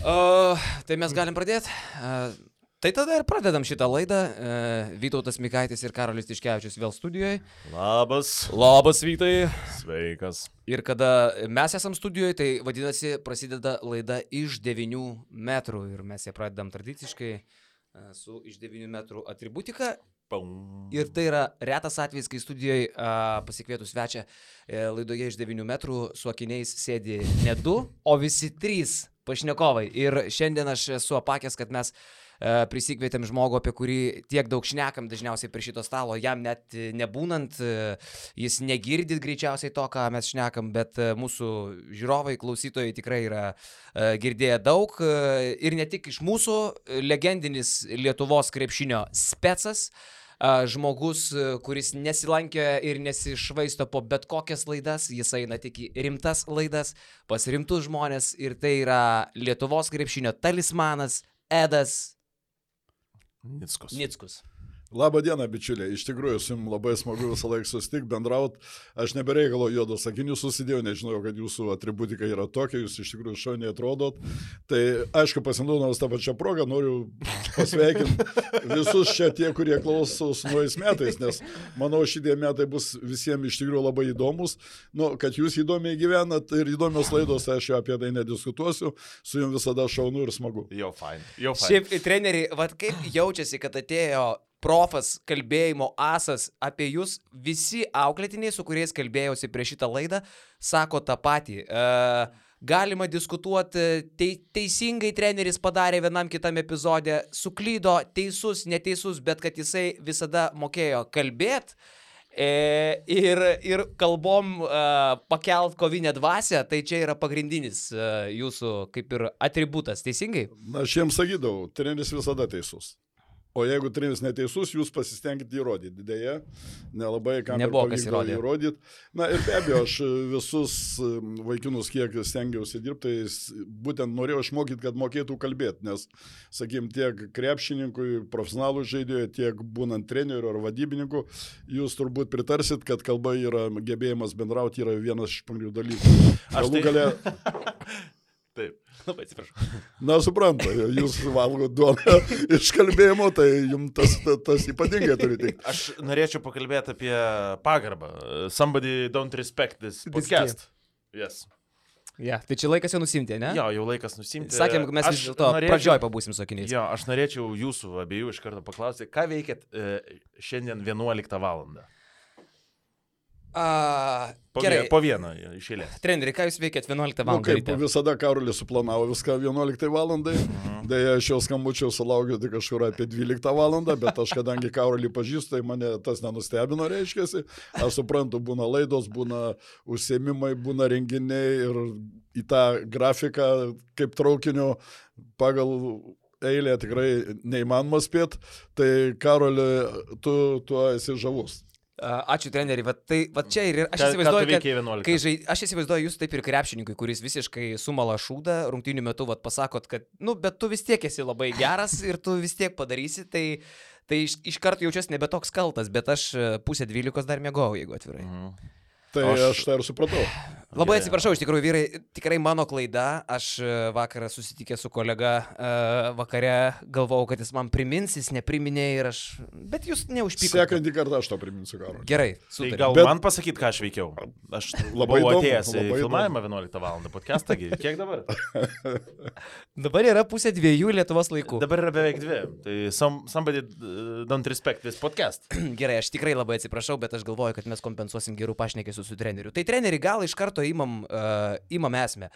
Uh, tai mes galim pradėti. Uh, tai tada ir pradedam šitą laidą. Uh, Vytautas Mikaitis ir Karolis Tiškevičius vėl studijoje. Labas. Labas, Vytai. Sveikas. Ir kada mes esam studijoje, tai vadinasi, prasideda laida iš 9 metrų. Ir mes ją pradedam tradiciškai uh, su iš 9 metrų atributika. Paum. Ir tai yra retas atvejis, kai studijoje pasikvietų svečią e, laidoje iš 9 metrų su akiniais sėdi ne du, o visi trys pašnekovai. Ir šiandien aš esu apakęs, kad mes e, prisikvietėm žmogų, apie kurį tiek daug šnekam dažniausiai prie šito stalo, jam net e, nebūnant, e, jis negirdit greičiausiai to, ką mes šnekam, bet e, mūsų žiūrovai, klausytojai tikrai yra e, girdėję daug e, ir ne tik iš mūsų, e, legendinis Lietuvos krepšinio specas. a, Žmogus, kuris nesilankė ir nesišvaisto po bet kokias laidas, jis eina tik į rimtas laidas, pas rimtus žmonės ir tai yra Lietuvos krepšinio talismanas Edas Nickus. Nickus. Labą dieną, bičiuliai. Iš tikrųjų, su jums labai smagu visą laiką susitikti, bendrauti. Aš nebereikalo juodo sakinių susidėjau, nežinojau, kad jūsų atributika yra tokia, jūs iš tikrųjų šauniai atrodot. Tai, aišku, pasinaudodamas tą pačią progą, noriu pasveikinti visus čia tie, kurie klauso su naujais metais, nes manau, šitie metai bus visiems iš tikrųjų labai įdomus. Nu, kad jūs įdomiai gyvenat ir įdomios laidos, tai aš jau apie tai nediskutuosiu, su jums visada šaunu ir smagu. Jau fain. Jau fain. Šiaip, treneriai, vad kaip jaučiasi, kad atėjo profas kalbėjimo asas apie jūs, visi auklėtiniai, su kuriais kalbėjausi prieš šitą laidą, sako tą patį. Uh, Galima diskutuoti, te, teisingai treneris padarė vienam kitam epizodė, suklydo, teisus, neteisus, bet kad jisai visada mokėjo kalbėti. E, ir, ir kalbom uh, pakelt kovinę dvasę, tai čia yra pagrindinis uh, jūsų kaip ir atributas, teisingai? Na, aš jiems sakydavau, treneris visada teisus. O jeigu treneris neteisus, jūs pasistengite įrodyti. Deja, nelabai ir Nebuvo kas įrodyti. Na ir be abejo, aš visus um, vaikinus, kiek stengiausi dirbti, tai būtent norėjau išmokyti, kad mokėtų kalbėti, nes, sakykim, tiek krepšininkui, profesionalų žaidėjui, tiek būnant treneriu ar vadybininku, jūs turbūt pritarsit, kad kalba yra gebėjimas bendrauti yra vienas iš pagrindinių dalykų. Aš Galų tai- gale, Taip. Labai atsiprašau. na, supranta, jūs valgote duoną iš kalbėjimo, tai jums tas, tas, tas ypatingai turi tikti. Aš norėčiau pakalbėti apie pagarbą. Somebody don't respect this podcast. Yes. Ja, tai čia laikas jau nusimti, ne? Jo, jau laikas nusimti. Sakėm, kad mes Aš vis dėlto norėčiau- pradžioj pabūsim su akiniais. Jo, aš norėčiau jūsų abiejų iš karto paklausti, ką veikėt e, šiandien 11 val. A, Po, gerai, vie, po vieną iš eilės. treneri, ką jūs veikėt 11 Nu, val. kaip ryte? visada, Karolis suplanavo viską 11 valandai. Mhm. Deja, aš jau skambučio sulaukiu tik kažkur apie 12 valandą, bet aš kadangi Karolį pažįstu, tai mane tas nenustebino, reiškia. Aš suprantu, būna laidos, būna užsiemimai, būna renginiai ir į tą grafiką kaip traukiniu pagal eilę tikrai neįmanoma spėti. Tai Karolį, tu tuo esi žavus. A, Ačiū treneri, va, tai, va čia ir aš įsivaizduoju, kad... veikei 11? Kai žai, aš įsivaizduoju jūs taip ir krepšininkui, kuris visiškai sumala šūdą, rungtynių metu vat, pasakot, kad, nu, bet tu vis tiek esi labai geras ir tu vis tiek padarysi, tai, tai iš, iš karto jaučiuosi nebe toks kaltas, bet aš e, pusę dvylikos dar mėgau, jeigu atvirai. Mhm. Tai aš- aš tai ir supratau. Labai Gerai. atsiprašau, iš tikrųjų, vyrai, tikrai mano klaida. Aš e, vakar susitikęs su kolega uh, vakare, galvojau, kad jis man primins, jis nepriminė ir aš... Bet jūs neužpykite. Sekantį kartą aš to priminsiu, Karolį. Gerai, Tai sutarėm. gal Bet- man pasakyt, ką aš veikiau. Aš Labai įdomu, atėjęs į filmavimą 11 val. podcastą. Kiek dabar? Dabar yra pusė dviejų Lietuvos laikų. Dabar yra beveik dvi. Tai some, somebody uh, don't respect this podcast. Gerai, aš tikrai labai atsiprašau, bet aš galvoju, kad mes kompensuosim gerų pašnekėsių su treneriu. Tai treneri, gal iš karto imam, uh, imam esmę.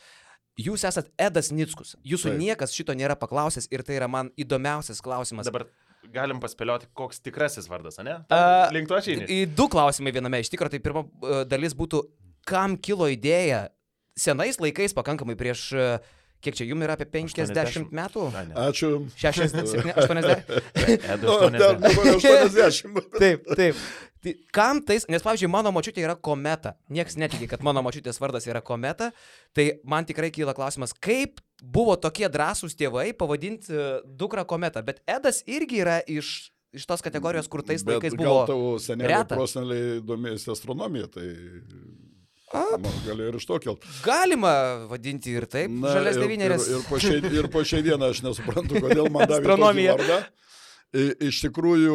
Jūs esat Edas Nickus. Jūsų Taip. Niekas šito nėra paklausęs ir tai yra man įdomiausias klausimas. Dabar galim paspėlioti, koks tikrasis vardas, ne? A, Link to aš eini. Į du klausimai viename. Iš tikrųjų, tai pirma uh, dalis būtų, kam kilo idėja senais laikais, pakankamai prieš, uh, kiek čia jums yra apie 50 80 metų? Ai, ne. Ačiū. 60, 80? Edu Nu, 80. dar dabar 80. Taip, taip. Tai kam tais, nes, pavyzdžiui, mano močiutė yra kometa. Niekas netiki, kad mano močiutės vardas yra kometa. Tai man tikrai kyla klausimas, kaip buvo tokie drąsūs tėvai pavadinti e, dukrą kometa. Bet Edas irgi yra iš, iš tos kategorijos, kur tais Bet laikais Gal buvo. tavo seneliai proseneliai domėjosi astronomija, tai Galėjo ir iš to kilt. Galima vadinti ir taip. Na, Žalias ir- devynėrės. Ir, ir, po šiai, ir po šiai dieną aš nesuprantu, kodėl man davė. I- Iš tikrųjų,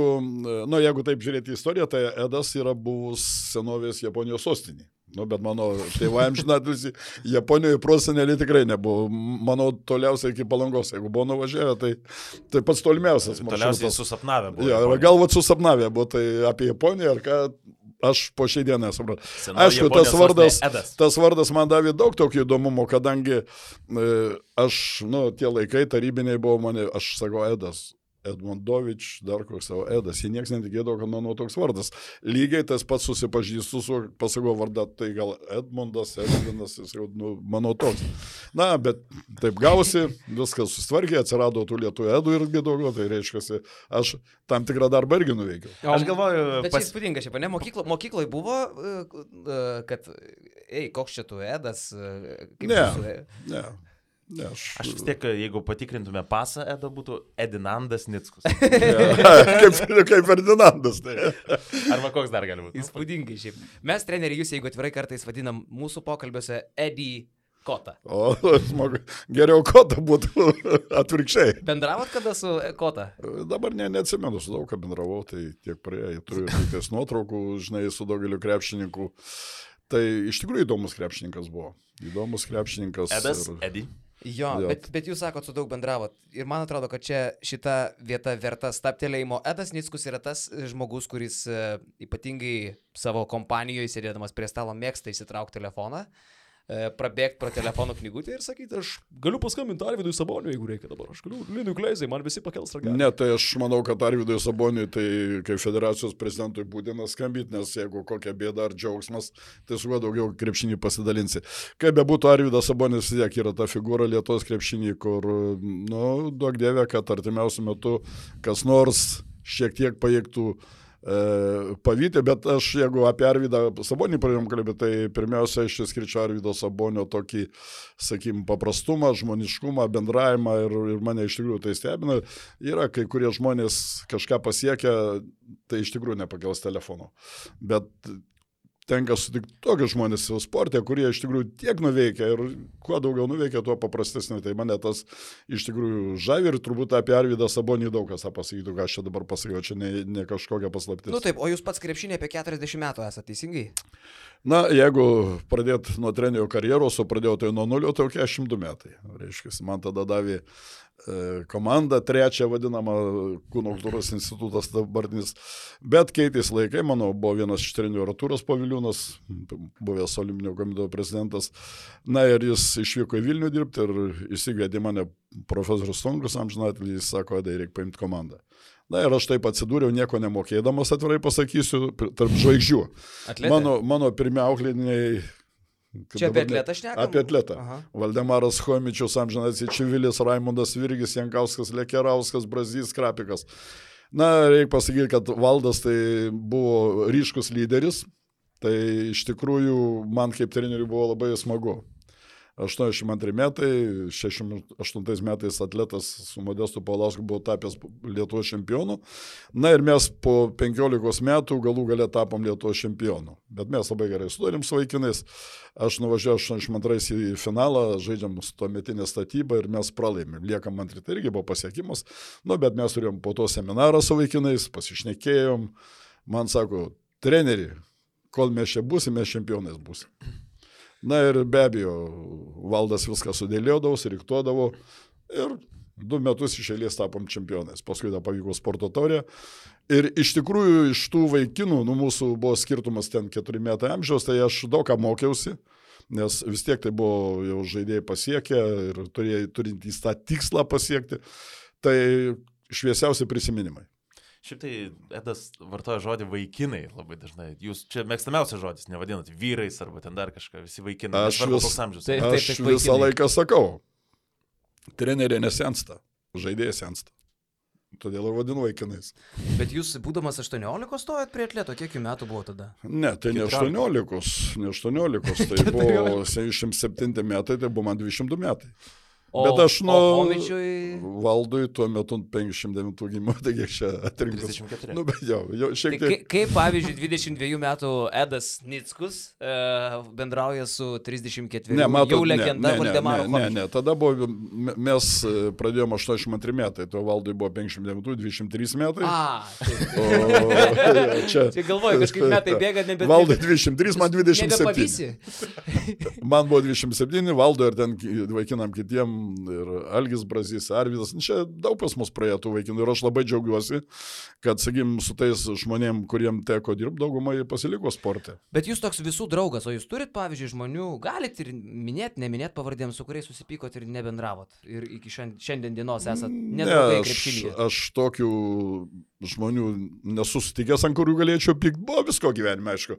na, jeigu taip žiūrėti istoriją, tai Edas yra buvus senovės Japonijos sostinė. Nu, bet mano tėvai amžinatelis Japonijoje prosenelį tikrai nebuvo. Mano toliausiai iki palangos, jeigu buvo nuvažiavę, tai, tai pats tolimiausias Toliausiai susapnavę buvo. Ja, Japonija. galbūt susapnavę buvo, tai apie Japoniją ar ką, aš po šiai dieną suprantu. Aišku, tas vardas, tas vardas man davė daug tokio įdomumo, kadangi e, aš, nu, tie laikai tarybiniai buvo mane, aš sakau, Edas. Edmondovič, dar koks savo Edas, jie niekas netikėdavo, kad mano toks vardas. Lygiai tas pats susipažįstu su, pasakau vardą, tai gal Edmondas, Edvinas, jis jau, nu, mano toks. Na, bet taip gausi, viskas susitvarkė, atsirado tų lietuvių Edų irgi daugiau, tai reiškia, aš tam tikrą darbą irgi nuveikiau. Aš galvoju, Bet čia pas... įspūdinga šiaip, ne? Mokyklo, mokykloje buvo, e, e, kad, ei, koks čia tu edas, e, kaip Ne. jūsų- Ne, ne, aš. Aš vis tiek, jeigu patikrintume pasą, Edo būtų Edinandas Nickus. kaip, kaip Ferdinandas. Tai. Arba koks dar gali būti. Įspūdingai šiaip. Mes, treneriai, jūs, jeigu atvirai kartais vadinam mūsų pokalbiuose Eddie Kota. O, smagu. Geriau kota būtų atvirkščiai. Bendravot kada su Kota? Dabar ne, neatsimenu, su daug ką bendravau, tai tiek praėjo, turiu tais nuotraukų, žinai, su daugeliu krepšininkų. Tai iš tikrųjų įdomus krepšininkas buvo. Įdomus krepšininkas. Edas, ir- Edi. Jo, Jo. bet, bet jūs sakot, su daug bendravot. Ir man atrodo, kad čia šita vieta verta staptelėjimo. Edas Nickus yra tas žmogus, kuris e, ypatingai savo kompanijoje, sėdėdamas prie stalo, mėgsta įsitraukti telefoną, e, prabėgti pro telefono knygutę ir sakyti, aš galiu paskambinti Arvidui Saboniui, jeigu reikia dabar. Aš galiu Linui Kleizai, man visi pakels ragelį. Ne, tai aš manau, kad Arvidui Saboniui tai kaip federacijos prezidentui būtina skambyti, nes jeigu kokia bėda ar džiaugsmas, tai su kuo daugiau krepšinį pasidalinsi. Kaip be būtų, Arvidas Sabonis vis tiek yra ta figūra Lietuvos krepšinį, kur, nu, daug dievė, kad artimiausiu metu kas nors šiek tiek pajėgtų e, pavyti, bet aš jeigu apie Arvidą Sabonį pradėjom kalbėti, tai pirmiausia, aš išskirčiau Arvido Sabonio tokį, sakykim, paprastumą, žmoniškumą, bendravimą ir, ir mane iš tikrųjų tai stebina. Yra kai kurie žmonės kažką pasiekia, tai iš tikrųjų nepakels telefono. Bet tenka sutikti tokius žmonės jau sportė, kurie iš tikrųjų tiek nuveikia ir kuo daugiau nuveikia, tuo paprastesnė. Tai mane tas iš tikrųjų žavi ir turbūt apie Arvidą Sabonį daug kas pasakytų, ką aš čia dabar pasakiau, čia ne, ne kažkokia paslaptis. Nu taip, o jūs pats krepšinė apie 40 metų esate teisingai? Na, jeigu pradėt nuo trenerio karjeros, o pradėjau tai nuo nulio, tai 42 metai. Reiškia, man tada davė komanda, trečią vadinamą kūno kultūros institutas dabartinis. Bet keitėsi laikai, mano buvo vienas iš trenerių Artūras Paviliūnas, buvęs Olimpinio komiteto prezidentas. Na ir jis išvyko į Vilnių dirbti ir įsigėdė mane profesorius Stongus amžinatelį, jis sako, tai reikia paimti komandą. Na ir aš taip atsidūriau, nieko nemokėdamas, atvirai pasakysiu, tarp žvaigždžių. Atletė? Mano, mano pirmie aukliniai. Čia apie atletą šnekam? Apie atletą. Aha. Valdemaras Homičius, Amžinas Čivilis, Raimondas Virgis, Jankauskas, Lekerauskas, Brazys, Krapikas. Na, reikia pasakyti, kad valdas tai buvo ryškus lyderis. Tai iš tikrųjų man kaip treneriui buvo labai smagu. 82 metai, 68 metais atletas su Modestu Paulausku buvo tapęs Lietuvos čempionu. Na ir mes po 15 metų galų galę tapom Lietuvos čempionu. Bet mes labai gerai sudarėm su vaikinais. Aš nuvažiavau 82 į finalą, žaidžiam su to metinė statyba ir mes pralaimėm. Liekam antri, tai irgi buvo pasiekimas. Nu, bet mes turėjom po to seminarą su vaikinais, pasišnekėjom. Man sako, treneri, kol mes čia būsime, mes čempionais būsime. Na ir be abejo, valdas viską sudėliodavo, surinktuodavo ir du metus iš eilės tapom čempionais. Paskui dar pavyko sporto taurė. Ir iš tikrųjų iš tų vaikinų, nu mūsų buvo skirtumas ten keturi metai amžiaus, tai aš daug ką mokiausi, nes vis tiek tai buvo jau žaidėjai pasiekę ir turintys tą tikslą pasiekti. Tai šviesiausi prisiminimai. Šiaip tai Edas vartoja žodį vaikinai labai dažnai. Jūs čia mėgstamiausias žodis, nevadinat vyrais arba ten dar kažką, visi vaikinai. Aš vis- koks amžius. Taip. Aš visą laiką sakau, treneriai nesensta, žaidėjai sensta. Todėl ir vadinu vaikinais. Bet jūs, būdamas 18, stojat prie atleto, kiek jų metų buvo tada? Ne, tai ne 18, ne 18, tai buvo 77 metai, tai buvo man 22 metai. O, Bet aš nuo... Homičiui... Valdui tuo metu 59 gimimo, taigi aš čia atrinkau. 34. Nu, bet jau, jau Tai šiek kaip, tiek. kaip pavyzdžiui 22 metų Edas Nickus e, bendrauja su 34 Ne, matot, jau ne, legenda ne, ne, Valdemaro ne, ne, ne, tada buvo, me- mes e, pradėjome 82 metai, tuo valdui buvo 59, 23 metai. A, tai, O čia... čia galvoju, kažkaip metai bėga, nebe... Valdai 23, man 27. Nebepavysi. Man buvo 27, valdo ir ten ki- vaikinam kitiem, ir Algis Brazys, Arvidas. Nu, Čia daug pas mus praėjo tų vaikinų ir aš labai džiaugiuosi, kad, sakykim, su tais žmonėm, kuriem teko dirbti, daugumai pasiliko sporte. Bet jūs toks visų draugas, o jūs turit, pavyzdžiui, žmonių, galit ir minėti, neminėti pavardėm, su kuriais susipykot ir nebendravot. Ir iki šiandien, dienos esat nedraugai aš, krepšinyje. aš tokių žmonių nesu sutikęs, ant kurių galėčiau pykti. Buvo visko gyvenime, aišku.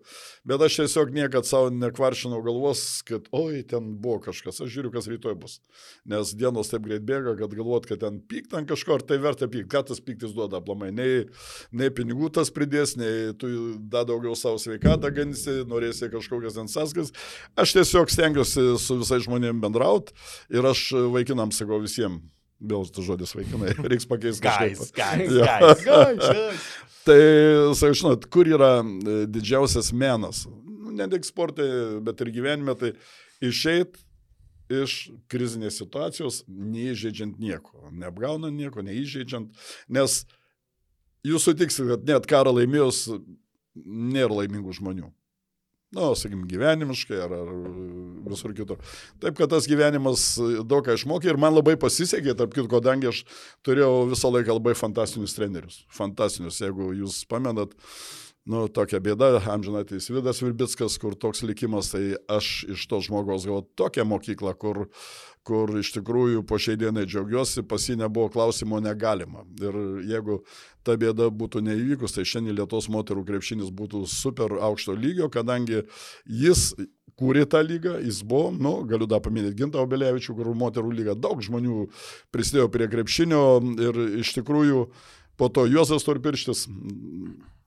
Bet aš tiesiog niekad savo nekvaršinau galvos, kad, oi, ten buvo kažkas. Aš žiūriu, kas rytoj bus. Nes dienos taip greit bėga, kad galvot, kad ten pykt ant kažko, ar tai verta pykti. Ką tas pyktis duoda aplamai? Nei, nei pinigų tas pridės, nei tu da daugiau savo sveikatą gansi, norėsi kažkokias ten sąskas. Aš tiesiog stengiuosi su visais žmonėmis bendrauti ir aš vaikinam sakau visiems. Vėl tas žodis vaikinai, reiks pakeisti kažkaip. Guys, guys, guys, guys. Tai, sakai, žinot, kur yra e, didžiausias menas? Nu, Ne tik sportai, bet ir gyvenime, tai išeit iš krizinės situacijos, neįžeidžiant nieko, neapgaunant nieko, neįžeidžiant, nes jūs sutiksit, kad net karą laimėjus nėra laimingų žmonių. Na, nu, sakykim, gyvenimiškai ar, ar visur kitur. Taip, kad tas gyvenimas daug ką išmokė ir man labai pasisekė, tarp kitko, kadangi aš turėjau visą laiką labai fantastinius trenerius. Fantastinius, jeigu jūs pamenat, nu, tokia bėda, amžinatis Vidas Virbickas, kur toks likimas, tai aš iš to žmogaus gavau tokią mokyklą, kur, kur iš tikrųjų po šiai dienai džiaugiuosi, pas jį nebuvo klausimo negalima. Ir jeigu ta bėda būtų neįvykus, tai šiandien Lietuvos moterų krepšinis būtų super aukšto lygio, kadangi jis kūrė tą lygą, jis buvo, nu, galiu dar paminėti Gintą Obelevičių, kur moterų lyga daug žmonių prisidėjo prie krepšinio ir iš tikrųjų po to Juozas Torpirštis,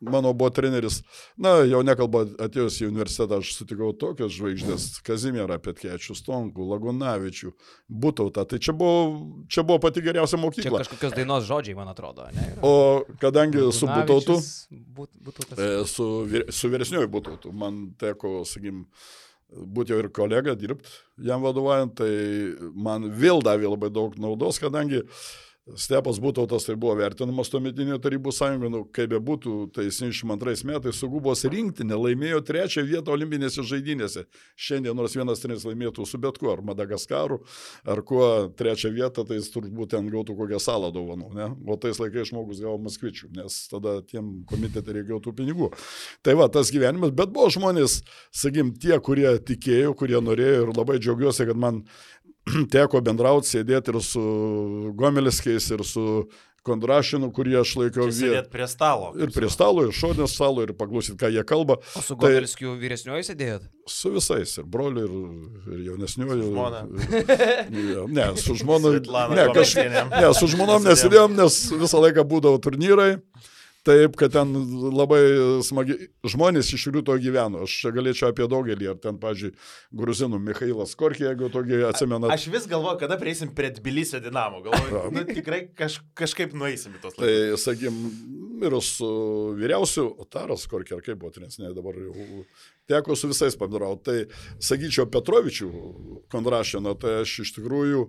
mano buvo treneris, na, jau nekalba atėjus į universitetą, aš sutikau tokias žvaigždės, Kazimierą Petkečių, Stonkų, Lagunavičių, Butautą, tai čia buvo, čia buvo pati geriausia Čia mokykla. kažkokios dainos žodžiai, man atrodo, ne? O kadangi su Butautas. E, su, su vyresniuoju būtų. Man teko, sakykim, būti jau ir kolega, dirbti jam vadovaujant, tai man vėl davė labai daug naudos, kadangi Stepas Būtautas tai buvo vertinamas tuometinio tarybų sąjungo, nu, kaip be būtų, tai 72 metais Sugubos rinktinė laimėjo trečią vietą olimpinėse žaidynėse. Šiandien nors vienas treneris laimėtų su bet kuo, ar Madagaskaru, ar kuo trečią vietą, tai jis turbūt ten gautų kokią salą dovanų, ne? O tais laikais žmogus gavo Maskvičių, nes tada tiem komitetai reikėjo tų pinigų. Tai va, tas gyvenimas, bet buvo žmonės, sakykim, tie, kurie tikėjo, kurie norėjo ir labai džiaugiuosi, kad man teko bendrauti, sėdėti ir su Gomeliskiais, ir su Kondrašinu, kurį aš laikiau vie- Sėdėt prie stalo. ir prie stalo, ir šonės stalo, ir paklausyt, ką jie kalba. O su tai- Gomelskiu vyresniuoju sėdėjot? Su visais, ir broliu, ir, ir jaunesniuoju. žmona. Ir- Ne, su žmona. Ne, kaž, Gomelskienė. ne, su žmonom nesidėjom, nes visą laiką būdavo turnyrai. Taip, kad ten labai smagi žmonės iš ryto gyveno. Aš čia galėčiau apie daugelį, ar ten, pažiūrėjau, gruzinų Mikhailas Korkė, jeigu tokį atsimenat. Aš vis galvoju, kada prieisim prie Tbilisio dinamo. Galvoju, nu, tikrai kaž, kažkaip nueisim į tos Tai, laikus. sakykim, ir su vyriausiu, Taras Korkė, ar kaip buvo trenesnė, dabar jau teko su visais pabendrauti. Tai, sakyčiau, Petrovičių Kondrašiną, tai aš iš tikrųjų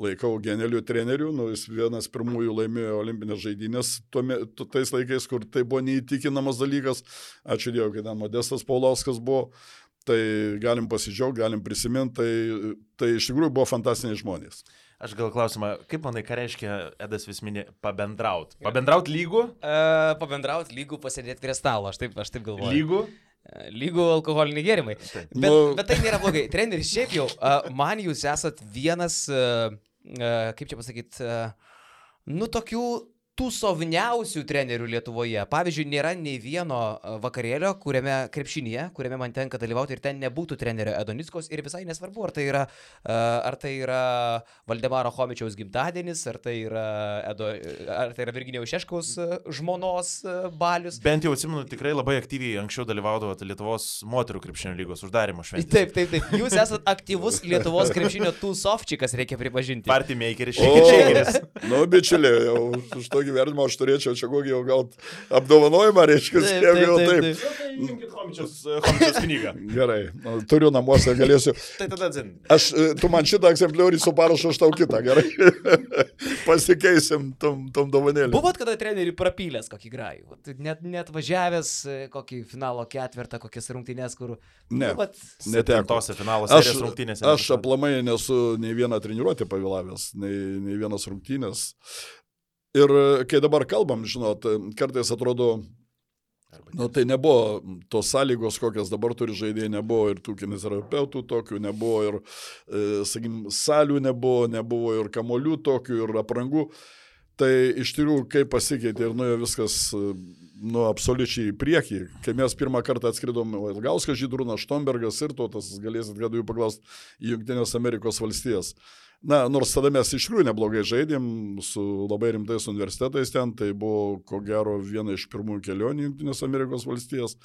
laikau genelių trenerių, nu, jis vienas pirmųjų laimėjo olimpinės žaidynės, tuome, tu, tais laikais, kur tai buvo neįtikinamas dalykas, ačiū Dievui, kad ten Modestas Paulauskas buvo, tai galim pasidžiaugti, galim prisiminti, tai, tai iš tikrųjų buvo fantastiniai žmonės. Aš gal klausimą, kaip manai, ką reiškia Edas vis minė pabendraut? Pabendraut lygų? Uh, pabendrauti lygų, pasėdėti prie stalo, aš taip, aš taip galvoju. Lygų? Lygų alkoholiniai gėrimai. Bet, Nu- bet tai nėra blogai. Treneris, šiaip jau, man jūs esat vienas, kaip čia pasakyti, nu tokių tūsovniausių trenerių Lietuvoje. Pavyzdžiui, nėra nei vieno e, vakarėlio, kuriame krepšinėje, kuriame man tenka dalyvauti ir ten nebūtų trenerio Edonickos ir visai nesvarbu, ar tai yra, e, ar tai yra Valdemaro Homičiaus gimtadienis, ar tai yra, Edo, ar tai yra Virginijaus Šeškaus e, žmonos balius. Bent jau atsimenu, tikrai labai aktyviai anksčiau dalyvaudavote Lietuvos moterų krepšinio lygos uždarimo šventėje. Taip, taip, taip. Jūs esate aktyvus Lietuvos krepšinio tūsovčikas, reikia pripažinti. Party makeris, šeikeris. Nu, bičiuliai, jau už tokį gyvenimą aš turėčiau čia kokį jau gauti apdovanojimą, reiškia, jeigu jau taip. Imkit Homičiaus Homičiaus knygą. Gerai, nu, turiu namuose, galėsiu. Tai tada dzin. Aš, e, tu man šitą egzempliorių su parašu, aš tau kitą, gerai. Pasikeisim tom, tom dovanėlėm. Buvot kada treneriui prapylęs kokį grajų? Net, net važiavęs e, kokį finalo ketvirtą, kokias rungtynės, kur... Ne, nu, vat, neteko. Aš, aš aplamai nesu nei vieną treniruotę pavėlavęs, nei, nei vienas rungtynės. Ir e, kai dabar kalbam, žinot, kartais atrodo, nu, tai nebuvo tos sąlygos, kokias dabar turi žaidėjai, nebuvo ir tų kineziterapeutų tokių, nebuvo ir, e, sakykim, salių nebuvo, nebuvo ir kamolių tokių, ir aprangų. Tai iš tikrųjų, kaip pasikeitė ir nuėjo viskas, e, nu, absoliučiai į priekį. Kai mes pirmą kartą atskridom Ilgauskas, Žydrūnas Štombergas ir tautas, galėsit kada jų paklausti, į Junktinės Amerikos valstijas. Na, nors tada mes iš tikrųjų neblogai žaidėm su labai rimtais universitetais ten, tai buvo ko gero viena iš pirmųjų kelionių Junktinės Amerikos valstijas.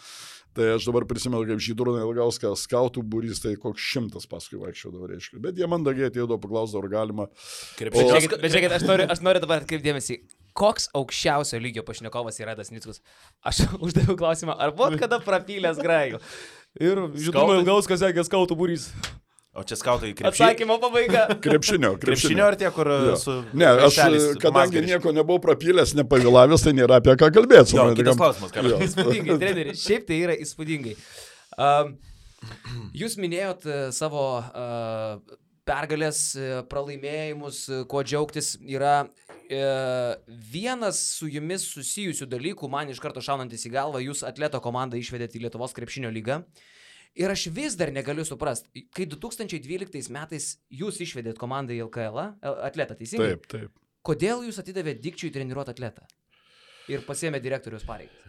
Tai aš dabar prisimenu, kaip Žydrūną Ilgauską skautų būrys, tai koks šimtas paskui vaikščiodavo, reiškia. Bet jie mandagiai atėjo paklausdavo, ar galima. Bet Krepšinio. žiūrėkit, bet žiūrėkit, aš noriu, aš noriu dabar atkreipdėmėsi, koks aukščiausio lygio pašnekovas yra Das Nickus. Aš uždaviau klausimą, ar buvo kada prapylęs grajų? Ir žinoma? Ilgauskas sekė skautų būrys. O čia skautai krepšinio. Atsakymo pabaiga. Krepšinio, Krepšinio krepšinio. ar tie, kur Jo. su... Ne, aš, kadangi nieko nebuvau prapylęs, nepavėlavęs, tai nėra apie ką kalbėti. Supranti, kitas kam- klausimas, ką Jo. Įspūdingai, treneri, šiaip tai yra įspūdingai. Um, jūs minėjot e, savo uh, pergalės, e, pralaimėjimus, e, kuo džiaugtis yra e, vienas su jumis susijusių dalykų, man iš karto šaunantis į galvą, jūs atleto komandą išvedėte į Lietuvos krepšinio lygą. Ir aš vis dar negaliu suprasti, kai 2012 metais jūs išvedėt komandą į LKL, atletą teisingai? Taip, taip. Kodėl jūs atidavėt dikčiui treniruoti atletą? Ir pasėmė direktorius pareigas.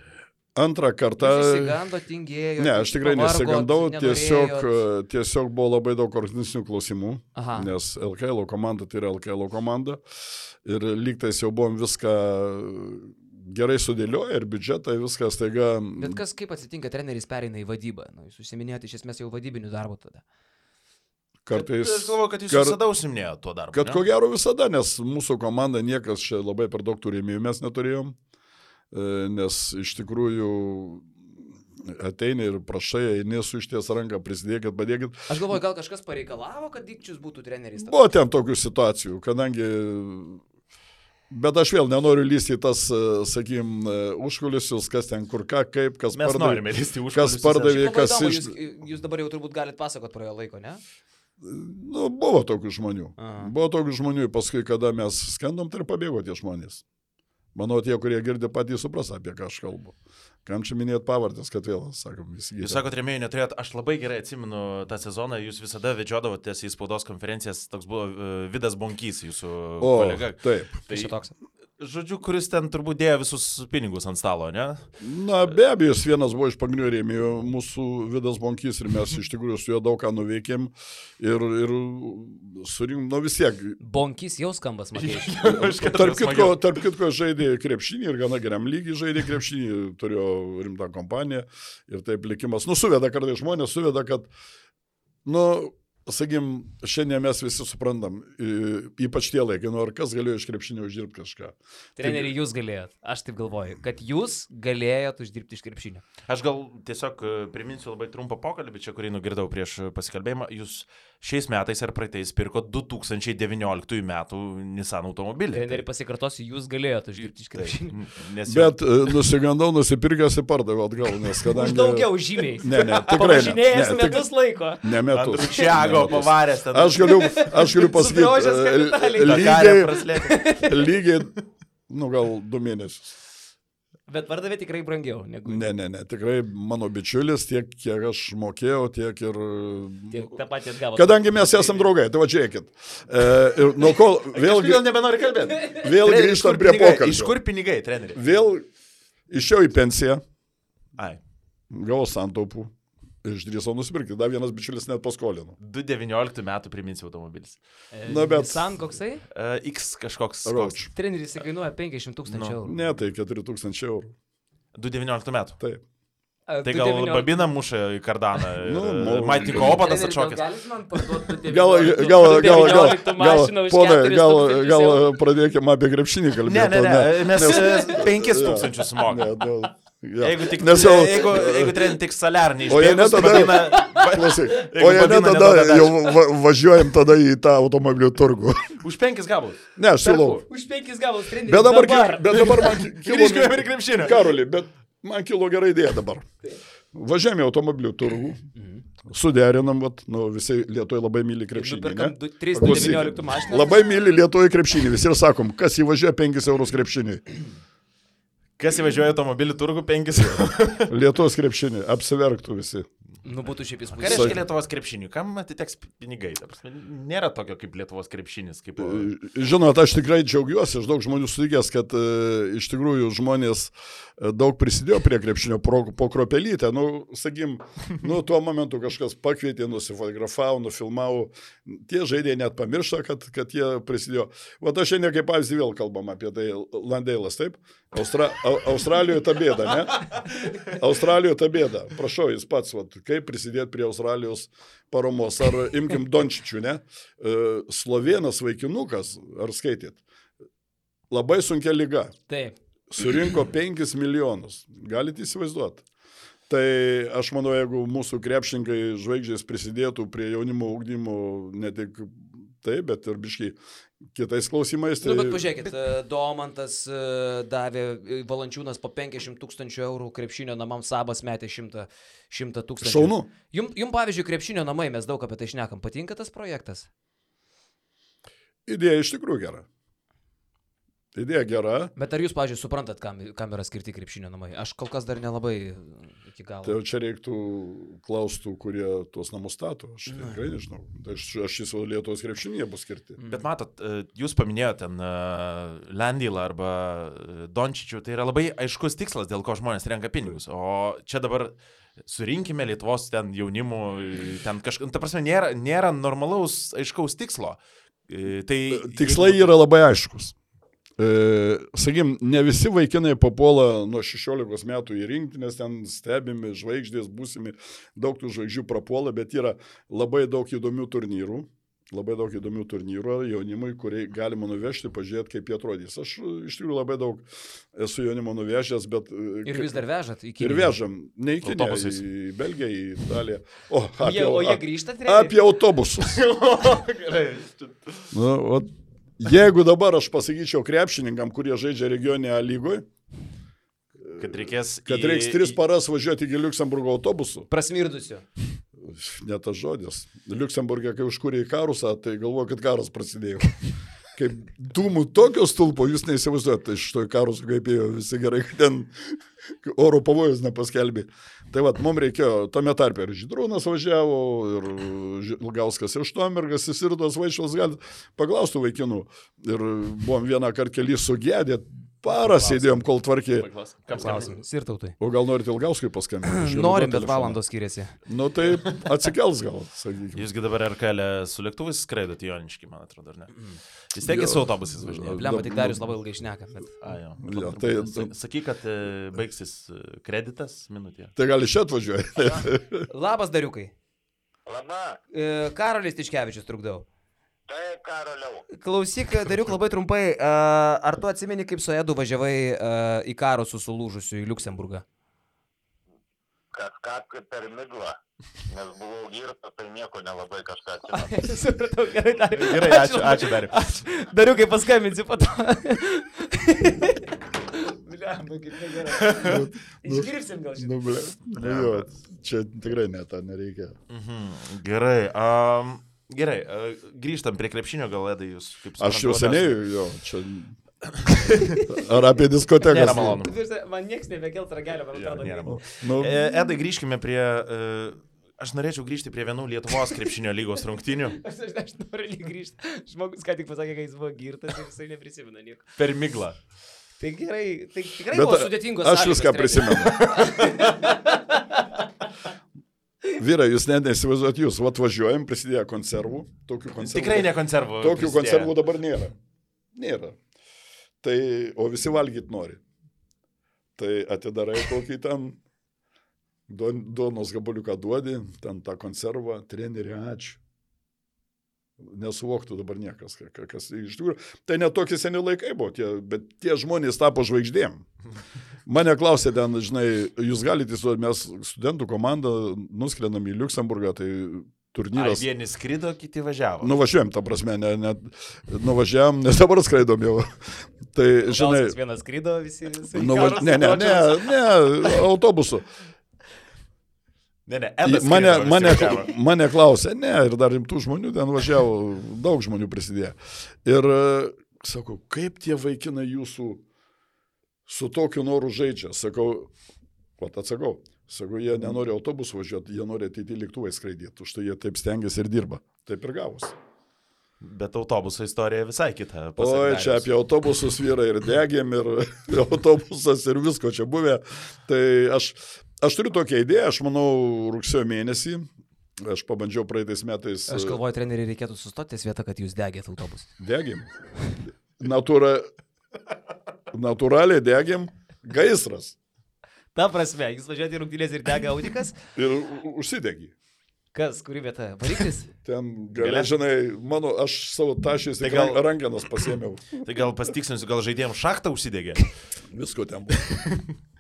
Antrą kartą. Jūs Įsigando, tingėjo. Ne, aš tikrai pavargot, nesigandau, tiesiog, nenorėjot. tiesiog buvo labai daug organizacinių klausimų, Aha. nes LKL komanda tai yra LKL komanda ir lygtais jau buvom viską gerai sudėlioję ir biudžetą, viskas taiga. Bet kas kaip atsitinka, treneris pereina į vadybą. Nu, jūs užsiminėjote iš esmės jau vadybinių darbų tada. Kartais. Aš galvoju, kad jūs kar- visada užsiminėjote tuo darbu. Kad ne? ko gero visada, nes mūsų komanda niekas čia labai per daug turėjimų mes neturėjom, e, nes iš tikrųjų ateini ir prašai, eini su išties ranką, prisidėkit, padėkit. Aš galvoju, gal kažkas pareikalavo, kad Dikčius būtų treneris. Buvo ten tokių situacijų, kadangi... Bet aš vėl nenoriu lysti į tas, sakykim, užkulisius, kas ten kur ką, kaip, kas Mes pardavė. norime listi už kas pardavė, kas įdomu, iš... jūs, jūs dabar jau turbūt galite pasakot praėjo laiko, ne? Nu, buvo tokių žmonių. Aha. Buvo tokių žmonių, paskui, kada mes skendom, tai ir pabėgo tie žmonės. Manau, tie, kurie girdi patys supras, apie ką aš kalbu. Kam čia minėt pavardės, kad vėl, sakom, visi Jūs sakote, remėjų neturėjot, aš labai gerai atsimenu tą sezoną, jūs visada vedžiodavotės į spaudos konferencijas, toks buvo uh, Vidas Bonkys, jūsų O, kolega. taip. Tai, Čia toks. Žodžiu, kuris ten turbūt dėjo visus pinigus ant stalo, ne? Na, be abejo, jis vienas buvo iš pagrindinių rėmėjų mūsų Vidas Bonkys ir mes iš tikrųjų su juo daug ką nuveikėm ir, ir surinkom, nu vis tiek. Bonkys jau skambas, matai. Tarp kitko, tarp kitko žaidė krepšinį ir gana geram lygiai žaidė krepšinį, turėjo rimtą kompaniją ir taip likimas, nu, suveda kartais žmonės, suveda, kad, nu, Sakim, šiandien mes visi suprantam, ypač tie laikai, nu ar kas galėjo iš krepšinio uždirbti kažką. Treneri, jūs galėjot. Aš taip galvoju, kad jūs galėjot uždirbti iš krepšinio. Aš gal tiesiog e, priminsiu labai trumpą pokalbį, čia kurį nugirdau prieš e, pasikalbėjimą. Jūs šiais metais ar praeitais pirko 2019 metų Nissan automobilį. Treneri, pasikartosiu, jūs galėjot uždirbti iš krepšinio. Nes jau- Bet e, nusigandau, nusipirkęs ir pardaviau atgal, nes kadangi... Už daugiau žymiai. Ne, ne, tikrai ne. Pavažinėjęs Ne, tik- metus laiko. Ne metus. Metus. pavaręs ten. Aš galiu, aš galiu pasakyti, e, lygiai, lygiai, nu gal du mėnesius. Bet pardavė tikrai brangiau negu... Ne, ne, ne, tikrai mano bičiulis, tiek kiek aš mokėjau, tiek ir... Tiek tą patį atgavo. Kadangi mes esame draugai, tai va žiūrėkit. E, ir nuo kol vėlgi, Vėl nebenori kalbėti. vėl grįžtam prie pokalbio. Iš kur pinigai, treneri? Vėl išėjau į pensiją, Ai. gavau santaupų. Išdrįsau nusipirkti, dar vienas bičiulis net paskolino. 2019 metų priminsiu automobilis. Na, bet- San koksai? Uh, X kažkoks. koks. Roach. Treneris kainuoja 500 tūkstančių Nu. eurų. Ne, tai 4000 eurų. 2019 metų. Taip. Tai gal 19. babina muša į kardaną. Nu, Nu, kopatas Treneri, gal atšokęs. Gal, 19 gal, gal, gal, 19 gal, ponai, 4 gal, tūkstančius gal pradėkime apie krepšinį kalbėti. Ne, ne, ne, mes nes- 5000 sumokame. Ja. Jeigu tik, Nes jau, jeigu, jeigu trenin tik salerniai O jei ne išbėgus, tada- vadina, klausyk, o jei ne babina, tada neduoda jau va, važiuojam tada į tą automobilių turgų. už 5 gabus. Ne, aš siūlau. Už 5 gavus treneris. Bet dabar, dabar. bet dabar man ki- kilo... Grįžkime prie krepšinio. Karoli, bet man kilo gera idėja dabar. Važiuojame į automobilių turgų, suderinam, vat, nu, visi Lietuvoje labai myli krepšinį. Nupirkam ne? 3 Klausyk, 19 mašiną. Labai myli Lietuvoje krepšinį, visi ir sakom, kas įvažiuoja 5 eurus krepšinį. Kas įvažiuoja automobilių turgų 5 eurų? Lietuvos krepšinį, apsiverktų visi. Nu, būtų šiaip Ką įspūdinga. reiškia Lietuvos krepšiniui? Kam atiteks pinigai? Prasme, nėra tokio kaip Lietuvos krepšinis. Kaip... Žinot, aš tikrai džiaugiuosi, aš daug žmonių sutikęs, kad e, iš tikrųjų žmonės e, daug prisidėjo prie krepšinio pro, po kropelytę. Nu, sakim, nu, tuo momentu kažkas pakvietė, nusifotografavo, nufilmavo. Tie žaidėjai net pamiršta, kad, kad jie prisidėjo. O aš šiandien kaip pavyzdį vėl kalbam apie tai Landeilas, taip? Austra, Au- Australijoje ta bėda, ne? Australijoje ta bėda. Prašau, jis pats, vat, kaip prisidėti prie Australijos paramos. Ar imkim Dončičių, ne? E, Slovenas vaikinukas, ar skaitėt? Labai sunkia lyga. Taip. Surinko 5 milijonus. Galite įsivaizduoti. Tai aš manau, jeigu mūsų krepšininkai žvaigždės prisidėtų prie jaunimo ugdymo ne tik taip, bet ir biškai kitais klausimais. Tai... Nu, bet pažiūrėkit, e, Domantas e, davė e, valančiūnas po 50 tūkstančių eurų, krepšinio namams Sabas metė 100 100 tūkstančių. Šaunu. Jum, jum, pavyzdžiui, krepšinio namai, mes daug apie tai šnekam, patinka tas projektas? Idėja iš tikrųjų gera. Idėja gera. Bet ar jūs, pavyzdžiui, suprantat, kam, kam yra skirti krepšinio namai? Aš kol kas dar nelabai iki Tai galo. jau čia reiktų klaustų, kurie tuos namus stato. Aš tikrai nežinau. Aš, aš esu Lietuvos krepšinėje bus skirti. Bet matot, e, jūs paminėjote ten uh, Landylą arba e, Dončičių, tai yra labai aiškus tikslas, dėl ko žmonės renka pinigus. O čia dabar surinkime Lietuvos ten jaunimų, e, ten kažkas, ta prasme, nėra, nėra normalaus aiškaus tikslo. E, Tai Tikslai yra labai aiškus. E, Sakykim, ne visi vaikinai papuola nuo 16 metų į rinktinės, ten stebimi žvaigždės, būsimi, daug tų žvaigždžių prapuola, bet yra labai daug įdomių turnyrų. Labai daug įdomių turnyrų jaunimui, kurie galima nuvežti, pažiūrėti, kaip jie atrodys. Aš iš tikrųjų labai daug esu jaunimo nuvežęs, bet... e, Ir vis dar vežat iki... Ir vežam, ne iki Autobusais. į Belgiją, į Italiją. O, apie, Jie, o jie a- grįžta, apie autobusus. Gerai. Nu, ot, jeigu dabar aš pasakyčiau krepšininkam, kurie žaidžia regioninėje lygoje, Kad reikės. kad į- reiks tris paras važiuoti iki Luxemburgo autobusu, Prasmirdusiu. ne tas žodis. Liuksemburgė, kai užkūrė į karusą, tai galvoju, kad karas prasidėjo. Kaip dūmų tokio stulpo jūs neįsivaizduojate, iš to į karus kaip ėjo visi gerai, kad ten oro pavojus nepaskelbė. Tai vad, mums reikėjo, tame tarpe ir Žydrūnas važiavo, ir Ži- Ilgauskas iš Tomirgas, ir tos vaišvos gal paklaustų vaikinų. Ir buvom vieną kartą keli sugėdė, parą sėdėjom, kol tvarkė. Kam klausim? Klausimas. Sirtautai. O gal norite Ilgauskui paskambinti? Norim, bet valandos skiriasi. Nu tai atsikels gal, sakykime. Jūsgi dabar RKL su lėktuvais skraidot į Joniškį, man atrodo, ar ne? Vis tiek su autobusais važinėjate. Blemba, tik Darius labai ilgai šneka. Bet... A, jo. Truputį. tai- Sa- Sakyk, kad e, baigsis e, kreditas minutė. Tai gali čia atvažiuoti. Labas, Dariukai. Laba, E, Karolis Tiškevičius trukdau. Taip, karaliau. Klausyk, Dariuk, labai trumpai. a, Ar tu atsimeni, kaip su Edu važiavai a, į karo su sulūžusiu į Luksemburgą? Kažką kaip per miglą, nes buvau girtas, tai nieko nelabai kažką atsimenu. Supratau, gerai, Dariuk. Gerai, ačiū, ačiū dar. Dariukai, paskambinsi po to. Blemba, kaip negerai. Išgirsim gal šitą. Nu, ble, nu, jo, čia tikrai ne, tą nereikia. Mhm. Gerai. Um, gerai, uh, grįžtam prie krepšinio, gal Edai jūs kaip Aš suprantu, jau labiausiai- seniai, jo, čia Ar apie diskoteką? Nėra malonu. Man niekas nebekels ragelio, man atrodo. malonu. Nu, E, Edai, grįžkime prie... e, Aš norėčiau grįžti prie vienų Lietuvos krepšinio lygos rungtynių. Aš, aš, aš noriu grįžti. Žmogus ką tik pasakė, kad jis buvo girtas ir jisai neprisimena nieko. Per miglą. Tai gerai, tai tikrai Bet buvo sudėtingos. aš viską prisimenu. Vyrai, jūs net neįsivaizduojat, jūs atvažiuojam, prisidėję konservų, tokių konservų. Tikrai ne konservų. Tokių prisidėjo. konservų dabar nėra. Nėra. Tai, o visi valgyti nori. Tai atidarai kokį ten duonos gabaliuką duodi, ten tą konservą, treneri, ačiū. Nesuvoktų dabar niekas, ka- ka- kas iš tikrųjų. Tai netokie seni laikai buvo, tie, bet tie žmonės tapo žvaigždėm. Mane klausė ten, žinai, jūs galite mes studentų komanda nuskrendam į Luksemburgą, tai Ai, turnyras. vieni skrido, kiti važiavo. Nuvažiuojam, ta prasme, ne, ne, nuvažiavam, nes dabar skraidom jau. Tai, žinai, vienas skrydo, visi. visi nuvaž... ne, ne, ne, ne, autobusu. Ne, ne, Edas Mane, mane, mane klausė, ne, ir dar rimtų žmonių ten važiavo, daug žmonių prisidėjo. Ir e, sakau, kaip tie vaikinai jūsų su tokiu noru žaidžia? Sakau, o atsakau, sakau, jie nenori autobusų važiuoti, jie nori ateiti lėktuvai skraidyti, už tai jie taip stengiasi ir dirba. Taip ir gavosi. Bet autobuso istorija visai kita. Oi, pasak čia apie autobusus vyrai ir degėm, ir autobusas, ir visko čia buvę. Tai aš, aš turiu tokią idėją, aš manau, rugsėjo mėnesį, aš pabandžiau praeitais metais. Aš galvoju, treneriui reikėtų sustoti ties vietą, kad jūs degėt autobusą. Degėm. Natūra, natūraliai degėm, gaisras. Ta prasme, jūs važiuojate į rungtynės ir dega audikas. Ir užsidegi. Kas, kuri vieta? Variklis? Ten, gali, Gale? žinai, mano, aš savo tašiais Tai tai gal- gal... rankenas pasėmiau. Tai gal pastiksinsiu, gal žaidėjom šachtą užsidegė. Visko ten buvo.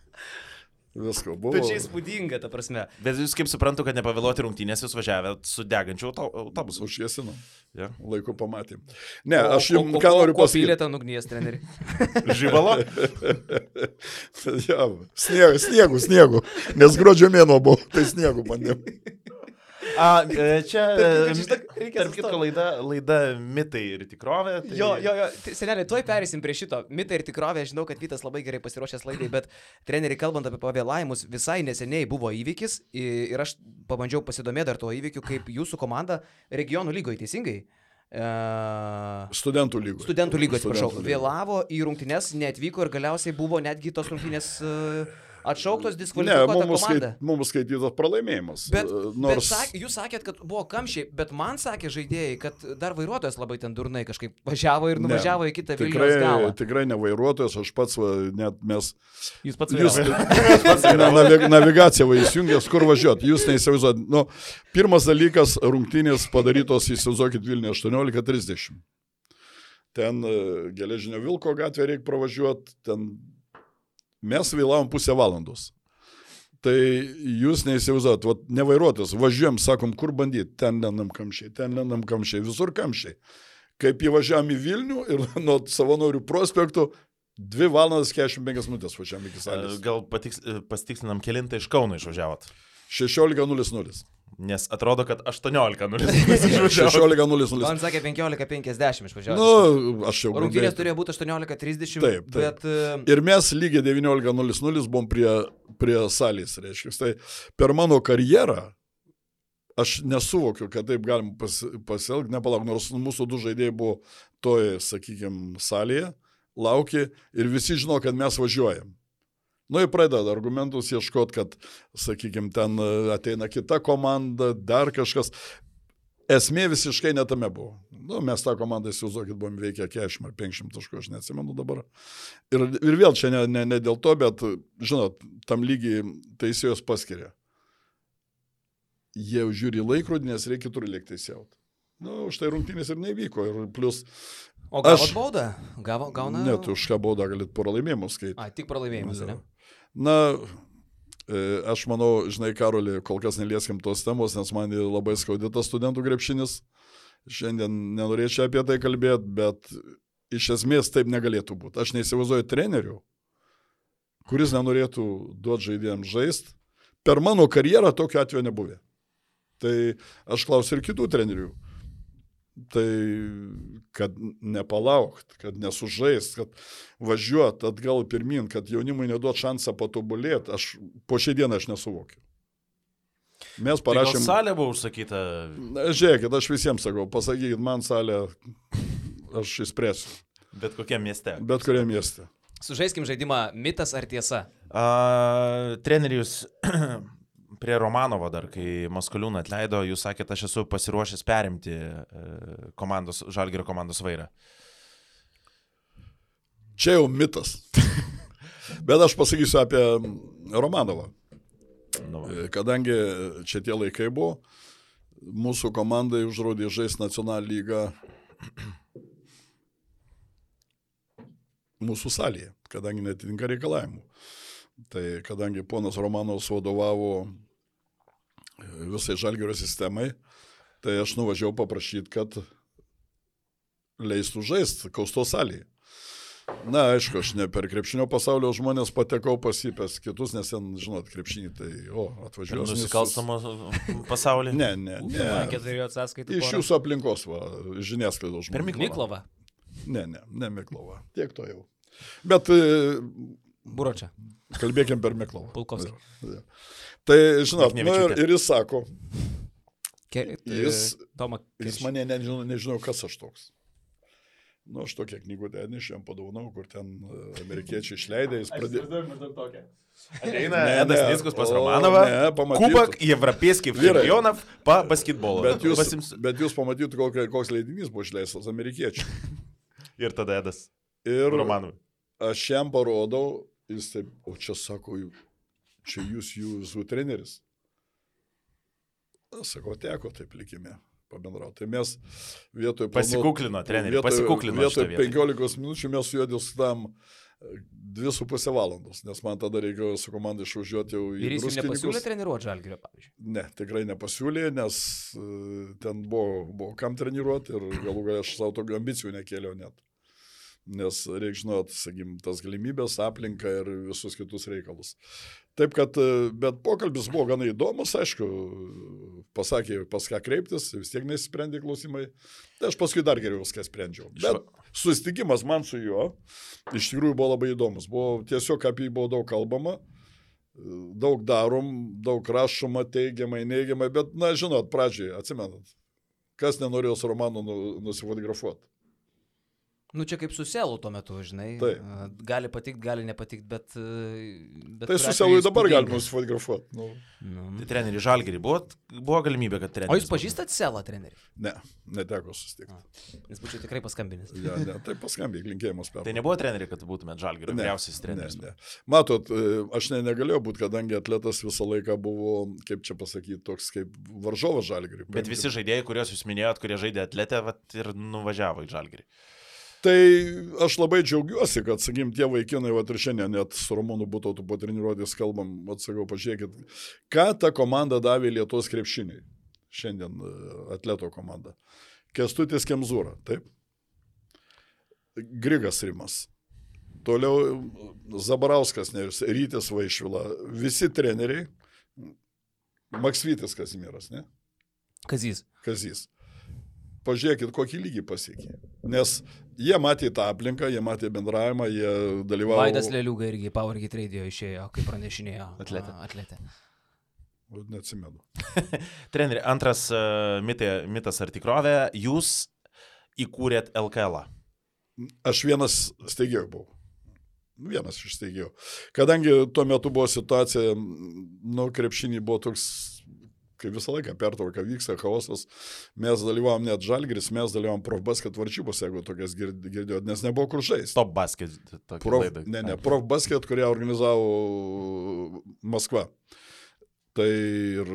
Visko buvo. Bet čia įspūdinga, ta prasme. Bet jūs kaip suprantu, kad nepavėluoti rungtynės, jūs važiavę su degančiu auto, autobusu. Užjėsinom. Ja. Laiku pamatėm. Ne, O- aš jums ką noriu pasakyti. pylė ten ugnies treneri. Žybalo? ja, sniegu, sniegu, sniegu. Nes gruodžio mėno buvo, tai sniegu bandėm. A, e, čia, Tarp- šitą reikia tarp kitko, laida, laida mitai ir tikrovė. Tai... Jo, jo, jo. Seneliai, tuoj perėsim prie šito. Mitai ir tikrovė, žinau, kad Vytas labai gerai pasiruošęs laidai, bet treneriai, kalbant apie pavėlavimus, visai neseniai buvo įvykis ir aš pabandžiau pasidomėti dar tuo įvykiu, kaip jūsų komanda regionų lygoje teisingai. E, Studentų lygų. studentų lygoje, atsiprašau, vėlavo į rungtynes, neatvyko ir galiausiai buvo netgi tos rungtynės e, atšauktos, Ne, diskvalifikuota mums, komanda. skait, mums skaitytas pralaimėjimas. Bet, E, bet Nors sak, jūs sakėt, kad buvo kamščiai, bet man sakė žaidėjai, kad dar vairuotojas labai ten durnai kažkaip važiavo ir Ne, nuvažiavo į kitą tikrai, galą. tikrai ne vairuotojas, aš pats, va, net mes... Jūs pats Jūs, vairavot. ne, navig, navigacija va įsijungęs, kur važiuoti, jūs neįsivaizduojat. Nu, pirmas dalykas, rungtynės padarytos, įsivaizduokit, Vilniuje 18.30. Ten e, geležinio Vilko gatvė reikia pravažiuoti, ten mes vėlavom pusę valandos. Tai jūs neįsivaizduojat, vat, nevairuotas, važiuojam, sakom, kur bandyti, ten lendam kamščiai, ten lendam kamščiai, visur kamščiai. Kaip įvažiavam į Vilnių ir nuo savanorių prospektų 2 valandas 45 minutės važiavam iki salės. Gal patiks, pasitikslinam, kilintą iš Kauno išvažiavot. 16.00. Nes atrodo, kad 18.0 išvažiavot. 16.00. Man sakė 15.50 išvažiavo. Nu, aš jau. Rungtynės turėjo būti 18.30. Taip, taip. Bet e, Ir mes lygiai 19.00 buvom prie, prie salės, reiškia. Tai per mano karjerą aš nesuvokiu, kad taip galim pas, pasielgti, nepalauk, nors mūsų du žaidėjai buvo toje, sakykime, salėje, laukė ir visi žino, kad mes važiuojam. Nu, ir pradeda argumentus ieškoti, kad, sakykime, ten e, ateina kita komanda, dar kažkas. Esmė visiškai netame buvo. Nu, mes tą komandą, įsivaizduokit, buvom veikę 40 ar 50 taškų, aš neatsimenu dabar. Ir, ir vėl čia ne, ne, ne dėl to, bet, žinot, tam lygiai teisėjos paskiria. Jie žiūri laikrodį, nes reikia kitur lėkti teisėjauti. Na, nu, už tai rungtynės ir nevyko. Ir plus, o gavo aš- baudą? Gavo, gauna. net už ką baudą galit pralaimėjimus skaityti. A, tik pralaimėjimas, ne? Na, e, aš manau, žinai, Karolį, kol kas nelieskim tos temos, nes man labai skaudėtas studentų grepšinis. Šiandien nenorėčiau apie tai kalbėti, bet iš esmės taip negalėtų būti. Aš neįsivaizduoju trenerių, kuris nenorėtų duoti žaidėjams žaisti. Per mano karjerą tokio atveju nebuvė. Tai aš klausiu ir kitų trenerių. Tai kad nepalaukt, kad nesužaist, kad važiuot atgal pirmin, kad jaunimui neduot šansą patobulėti, aš po šią dieną aš nesuvokiu. Mes Tai parašėm... salė buvo užsakyta. Žiūrėkit, aš visiems sakau, pasakykit man salę, aš išspręsiu. Bet kokiam mieste. Bet kuriam mieste. Sužaiskim žaidimą mitas ar tiesa. A, trenerijus prie Romanovo dar, kai Maskoliūną atleido, jūs sakėte, aš esu pasiruošęs perimti e, komandos, Žalgerio komandos vairą. Čia jau mitas. Bet aš pasakysiu apie Romanovą. Nu, va. Kadangi čia tie laikai buvo, mūsų komandai užrodė žaisti nacionalinį lygą mūsų salėje, kadangi netitinka reikalavimų. Tai kadangi ponas Romanovas vadovavo e, visai žalgerio sistemai, tai aš nuvažiavau paprašyti, kad leistų žaisti Kausto salėje. Na, aišku, aš ne per krepšinio pasaulio žmonės patekau pasipęs kitus, nes ten, žinot, krepšinį, tai, o, atvažiuosiu. Nusikalstamo pasaulį. Ne, ne, ne. Sakė, turėjo sąskaitą. Iš jūsų aplinkos, va, žiniasklaidos Per žmonių. Miklovą. Miklova. Ne, ne, ne Miklova. Tiek to jau. Bet e, Buročia. kalbėkim per Miklovą. Pulkovskį. Ja. Tai, žinot, nu, ir, ir jis sako. Keli, jis, e, Toma, jis mane nežinau, nežinau, kas aš toks. Nu, aš tokią knygų ten iš jam padovanau, kur ten e, amerikiečiai išleidė, jis pradėjo. Ateina Edas Niskus pas Romanovą, Kubak, Jevrapieskį, Virjonov, pa basketbolą. Bet jūs, Pasims... bet jūs pamatytų, koks, koks leidinys buvo išleistas amerikiečių. Ir tada Edas. Ir Romanovui. Aš jam parodau, jis taip, o čia sako, čia jūs jūsų treneris. Aš sakau, teko taip likime pabendrauti. Tai mes vietoj... Pasikuklino, treneri, vietoj- pasikuklino Vietoj šitoj vietoj. 15 minučių mes su juo diskutavom dvi su pusė valandos, nes man tada reikėjo su komanda išvažiuoti jau į... Ir jis jums nepasiūlė treniruoti žalgerio, pavyzdžiui. Ne, tikrai nepasiūlė, nes e, ten buvo, buvo kam treniruoti ir galų galę aš savo tokių ambicijų nekėliau net. Nes reikia žinot, sakykim, tas galimybės, aplinką ir visus kitus reikalus. Taip kad, e, bet pokalbis buvo gana įdomus, aišku, pasakė, pas ką kreiptis, vis tiek nesisprendė klausimai. Tai aš paskui dar geriau viską sprendžiau. Bet susitikimas man su juo iš tikrųjų buvo labai įdomus. Buvo tiesiog apie jį buvo daug kalbama daug darom, daug rašoma teigiamai, neigiamai, bet, na, žinot, pradžiai, atsimenat, kas nenorėjo su romanu nu, nusifotografuoti. Nu čia kaip su selu tuo metu, žinai. Taip. A, Gali patikti, gali nepatikti, bet... bet Tai su selu dabar galima nusifotografuoti. Nu, Nu. Tai treneri Žalgerį. Buvo, buvo galimybė, kad treneris. O jūs pažįstat selą, treneri? ne, neteko susitikti. Nes būčiau tikrai paskambinęs. Ja, ne, tai paskambiai, linkėjimas per. Tai nebuvo treneri, kad būtumėt Žalgerio vyriausiasis treneris. Ne, ne. Matot, e, aš ne, negalėjau būti, kadangi atletas visą laiką buvo, kaip čia pasakyti, toks kaip varžovas žalgiriui. Bet visi žaidėjai, kuriuos jūs minėjot, kurie žaidė atletę, vat, ir nuvažiavo į Žalgerį. Tai aš labai džiaugiuosi, kad, sakykim, tie vaikinai, va ir šiandien net su Romanu Butautu po treniruotės kalbam, atsakau, pažiūrėkit, ką ta komanda davė Lietuvos krepšiniai. Šiandien e, atleto komanda. Kestutis Kemzūra, taip. Grigas Rimas. Toliau e, Zabarauskas, Neris, Rytis Vaišvila. Visi treneriai. Maksvytis Kazimiras, ne? Kazys. Kazys. Pažiūrėkit, kokį lygį pasiekė. Nes jie matė tą aplinką, jie matė bendravimą, jie dalyvavo. Vaidas Leliuga irgi Powergate radio išėjo, kaip pranešinėjo. Atletė. Atletė. Neatsimenu. Treneri, antras uh, mitė, mitas ar tikrovė, jūs įkūrėt LKL. -ą. Aš vienas steigėjų buvau. Vienas iš steigėjų. Kadangi tuo metu buvo situacija, nu, krepšinį buvo toks, kaip visą laiką pertrauka vyksta, chaosas. Mes dalyvavom net žalgris, mes dalyvavom profbasket varžybose, jeigu tokias gird- girdėjot, nes nebuvo kur žaisti. Top basket. tokia Prof, laida. ne, ne, profbasket, kurią organizavo Maskva. Tai ir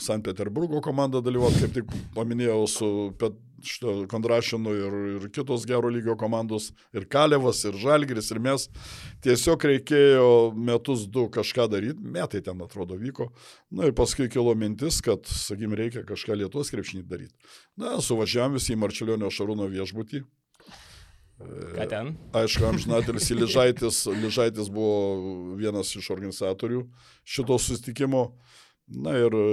Sankt Peterburgo komanda dalyvavo, kaip tik paminėjau, su Pet, šito Kondrašinu ir, ir kitos gero lygio komandos, ir Kalevas, ir Žalgris, ir mes. Tiesiog reikėjo metus du kažką daryti, metai ten atrodo vyko. Na ir paskui kilo mintis, kad, sakykim, reikia kažką Lietuvos krepšinį daryti. Na, suvažiavam visi į Marčiulionio Šarūno viešbutį. Ką ten? Aišku, amžinatelis Ližaitis, Ližaitis buvo vienas iš organizatorių šito sustikimo. Na ir e,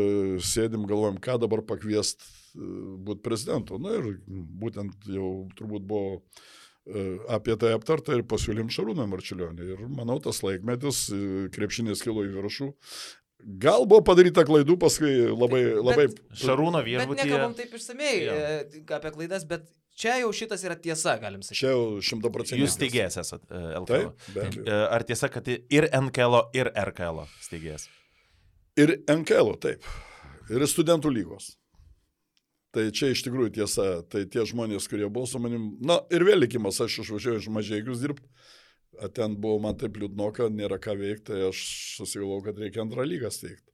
sėdim, galvojam, ką dabar pakviest būti prezidentu. Na ir būtent jau turbūt buvo e, apie tai aptarta ir pasiūlym Šarūną Marčiulionį. Ir manau, tas laikmetis, e, krepšinės kilo į viršų. Gal buvo padaryta klaidų, paskui labai... labai... Šarūno Bet viešbutyje. nekalbam taip išsamei Jo. e, apie klaidas, bet čia jau šitas yra tiesa, galim sakyti. Čia jau šimta procentų. Jūs steigėjas esate LKL. Taip, Ar tiesa, kad ir NKL, ir RKL steigėjas? Ir NKL, taip. Ir studentų lygos. Tai čia iš tikrųjų tiesa, tai tie žmonės, kurie buvo su manim, na ir vėl likimas, aš išvažiavau iš mažiekius dirbti, ten buvo man taip liūdnoka, nėra ką veikti, tai aš susigalvojau, kad reikia antrą lygą steigti.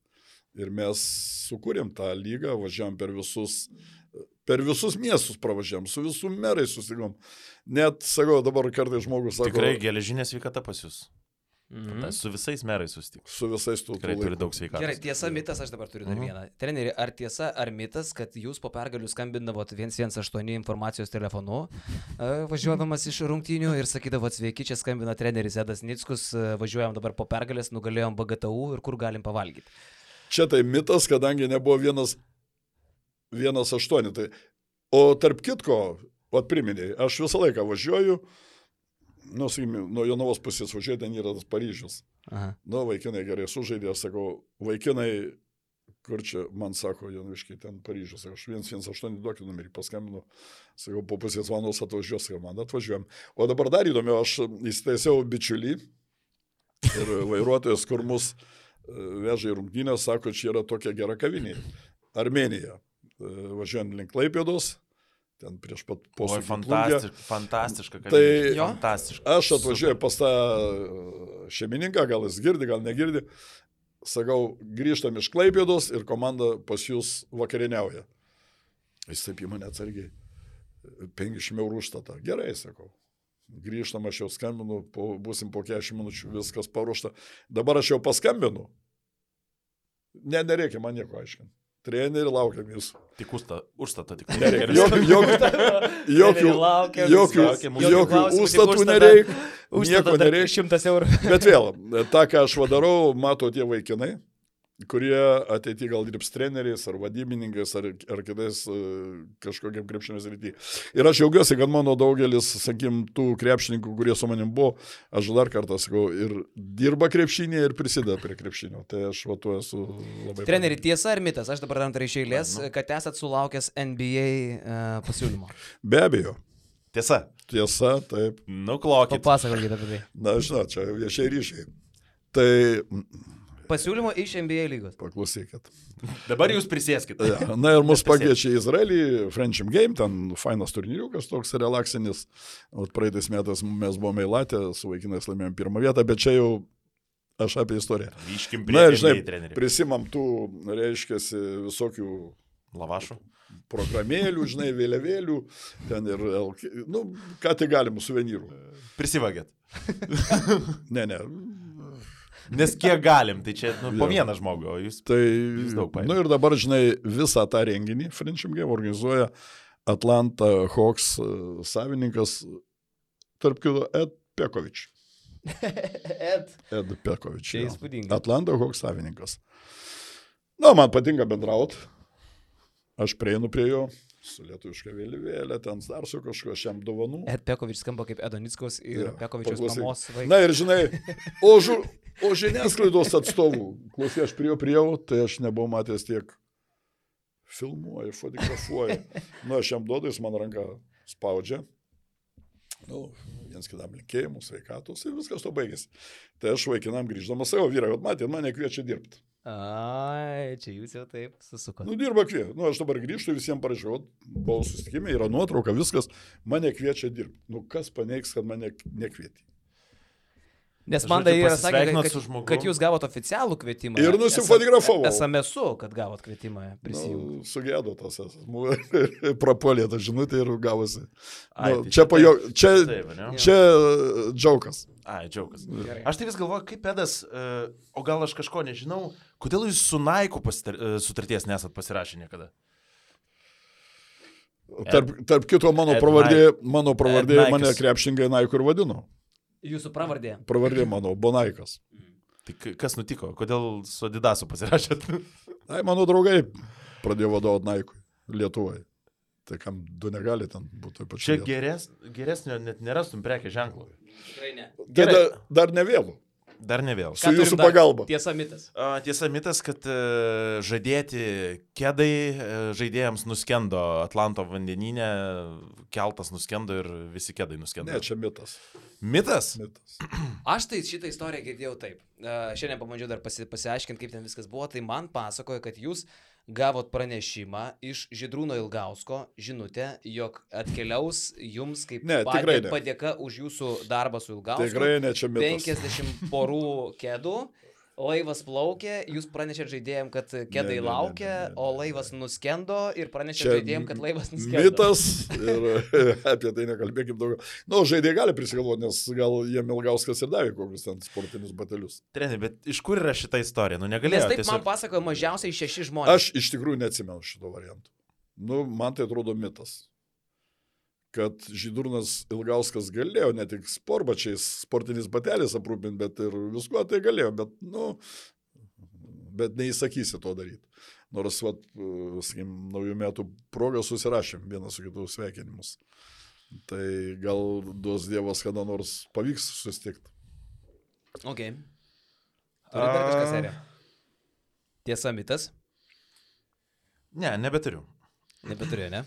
Ir mes sukūrėm tą lygą, važiavam per visus, per visus miestus pravažiavam, su visų merais susigom. Net, sakau, dabar kartais žmogus sako, Tikrai geležinė sveikata pas jūs. Mhm. Ta, su visais merais susitiks. su visais tų Tikrai turi daug sveikatos. Gerai, tiesa, mitas, aš dabar turiu dar Mhm. vieną. Treneri, ar tiesa, ar mitas, kad jūs po pergalių skambindavot 118 informacijos telefonu, e, važiuodamas iš rungtynių ir sakydavot, sveiki, čia skambina treneris Edas Nickus, e, važiuojam dabar po pergalės, nugalėjom BGTU ir kur galim pavalgyti. Čia tai mitas, kadangi nebuvo vienas, vienas aštuoni. Tai, o tarp kitko, o priminėjai, aš visą laiką važiuoju, nu, sakykime, nuo Jonavos pusės važiuoju, ten yra tas Paryžius. Aha. Nu, vaikinai gerai sužaidė, aš sakau, vaikinai, kur čia man sako, Jonaviškai, ten Paryžius, aš 118 duokit numerį, paskambinu, sakau, po pusės valandos atvažiuos, man atvažiuojam. O dabar dar įdomiau, aš įsitaisiau bičiulį ir vairuotojas, kur mus e, veža į rungtynę, sako, čia yra tokia gera kavinė. Armenija. E, Važiuojant link Laipėdos, ten prieš pat posūkį. fantastiška, fantastiška. Tai- Jo? fantastiška. Aš atvažiuoju pas tą e, šeimininką, gal jis girdi, gal negirdi. Sakau, grįžtam iš Klaipėdos ir komanda pas jūs vakarieniauja. Jis taip į mane atsargiai. 50 eurų užstatą. Gerai, sakau. Grįžtam, aš jau skambinu, po, busim po 40 minučių, viskas paruošta. Dabar aš jau paskambinu. Ne, nereikia man nieko aiškinti. Treneri laukiam jūsų. Tik užsta- užstatą, tik Nereikia. Jokių, jokių, jokių, jokių, užstatų nereikia. Nieko nereikia. 100 eurų. Bet vėl, tą, ką aš vadarau, mato tie vaikinai, kurie ateity gal dirbs treneriais ar vadybininkais ar, ar kitais e, kažkokiam krepšinio srity. Ir aš džiaugiuosi, kad mano daugelis, sakykim, tų krepšininkų, kurie su manim buvo, aš dar kartą sakau, ir dirba krepšinėje, ir prisideda prie krepšinio. Tai aš va tuo esu labai... Treneri, tiesa ar mitas, aš dabar antrai iš eilės, Nu. kad esat sulaukęs NBA uh, pasiūlymo. Be abejo. Tiesa. Tiesa, taip. Nuklokit. Papasakokit apie tai. Na, žinot, čia viešiai ryšiai. Tai Pasiūlymo iš NBA lygos. paklausykit. Dabar jūs prisėskite. Ja, na ir mus pakviečia į Izraelį, Friendship Game, ten fainas turnyriukas toks relaksinis. O praeitais metais mes buvome į Latę, su vaikinais laimėjom pirmą vietą, bet čia jau aš apie istoriją. Na prie ir žinai, NBA trenerių. prisimam tų, reiškia, visokių Lavašų. programėlių, žinai, vėliavėlių, ten ir, LK nu, ką tai galim, suvenyrų. Prisivagėt. Ne, ne. Nes kiek galim, tai čia nu, po vieną žmogų, o jūs... Tai, daug paėmėt. nu ir dabar, žinai, visą tą renginį Friendship Game organizuoja Atlanta Hawks e, savininkas, tarp kito, Ed Pekovič. Ed. Ed Pekovič. Jo. įspūdinga. Atlanta Hawks savininkas. Na, man patinka bendrauti. Aš prieinu prie jo, su lietuviška vėliavėlė, ten dar su kažkuo, aš jam dovanų. Ed Pekovič skamba kaip Edonickos ir Pekovičiaus paklausyk. mamos vaikas. Na ir žinai, žu, o žiniasklaidos atstovų, klausy, aš prie jo priejau, tai aš nebuvau matęs tiek filmuoja, fotografuoja. Nu, aš jam duodu, jis man ranką spaudžia. Nu, viens kitam linkėjimų, sveikatos ir viskas to baigėsi. Tai aš vaikinam grįždamas savo vyrą, kad matė, mane kviečia dirbti. Ai, čia jūs jau taip susukot. Nu, dirba kviečia. Nu, aš dabar grįžtu, visiems parašiau, buvau susitikime, yra nuotrauka, viskas, mane kviečia dirbti. Nu, kas paneigs, kad mane nekvietė? Nes man tai yra sakė, kad, kad jūs gavot oficialų kvietimą. Ir nusifotografavau. SMS-u, kad gavot kvietimą prisijungti. Nu, sugėdo tas asmuo, prapolė tą žinutę ir gavosi. Ai, Nu, tai čia po jo, čia, ne? čia e, džiaukas. Ai, džiaugas. Gerai. Aš tai vis galvoju, kaip pedas, uh, o gal aš kažko nežinau, kodėl jūs su Naiku uh, sutarties nesat pasirašę niekada? Tarp, tarp kito mano Ed pravardė, mano pravardė Ed mane krepšingai Naiku ir vadino. Jūsų pravardė. Pravardė mano Bonaikas. Tai kas nutiko? Kodėl su Adidasu pasirašėt? Ai, mano draugai pradėjo vadovauti Naikui Lietuvoje. Tai kam du negali ten būti taip pat. Čia geres, geresnio net nerastum prekė ženklo. Tikrai ne. Tai dar, dar ne vėlų. Dar ne vėl. Su jūsų pagalba. Tiesa mitas. A, Tiesa mitas, kad e, žadėti kėdai e, žaidėjams nuskendo Atlanto vandeninė, keltas nuskendo ir visi kėdai nuskendo. Ne, čia mitas. Mitas? mitas. Aš tai šitą istoriją girdėjau taip. Uh, šiandien pabandžiau dar pasi, pasiaiškinti, kaip ten viskas buvo. Tai man pasakojo, kad jūs gavot pranešimą iš Židrūno Ilgausko žinutę, jog atkeliaus jums kaip Ne, tikrai ne. padėka už jūsų darbą su Ilgausku. Tikrai ne čia mitas. 50 porų kėdų. Laivas plaukė, jūs pranešėt žaidėjim, kad kėdai Ne, ne, ne, laukia, ne, ne, ne. o laivas nuskendo ir pranešėt Čia žaidėjim, kad laivas nuskendo. Mitas ir apie tai nekalbėkim daugiau. Na, nu, žaidėjai gali prisigalvoti, nes gal jiem Ilgauskas ir davė kokius ten sportinius batelius. Treni, bet iš kur yra šita istorija? Nu Nes negalėjo. taip man Tiesiog... pasakojo mažiausiai šeši žmonės. Aš iš tikrųjų neatsimenu šito varianto. Nu, man tai atrodo mitas. Kad Žydurnas Ilgauskas galėjo ne tik sportbačiais, sportiniais bateliais aprūpinti, bet ir viskuo tai galėjo, bet, nu, bet neįsakysi to daryti. Nors, vat, sakykim, naujų metų progą susirašėm vienas su kitu sveikinimus. Tai gal duos Dievas kada nors pavyks susitikti. Ok. Turi dar kažkas, A. serija? Tiesa, mitas? Ne, nebeturiu. Nebeturiu, ne?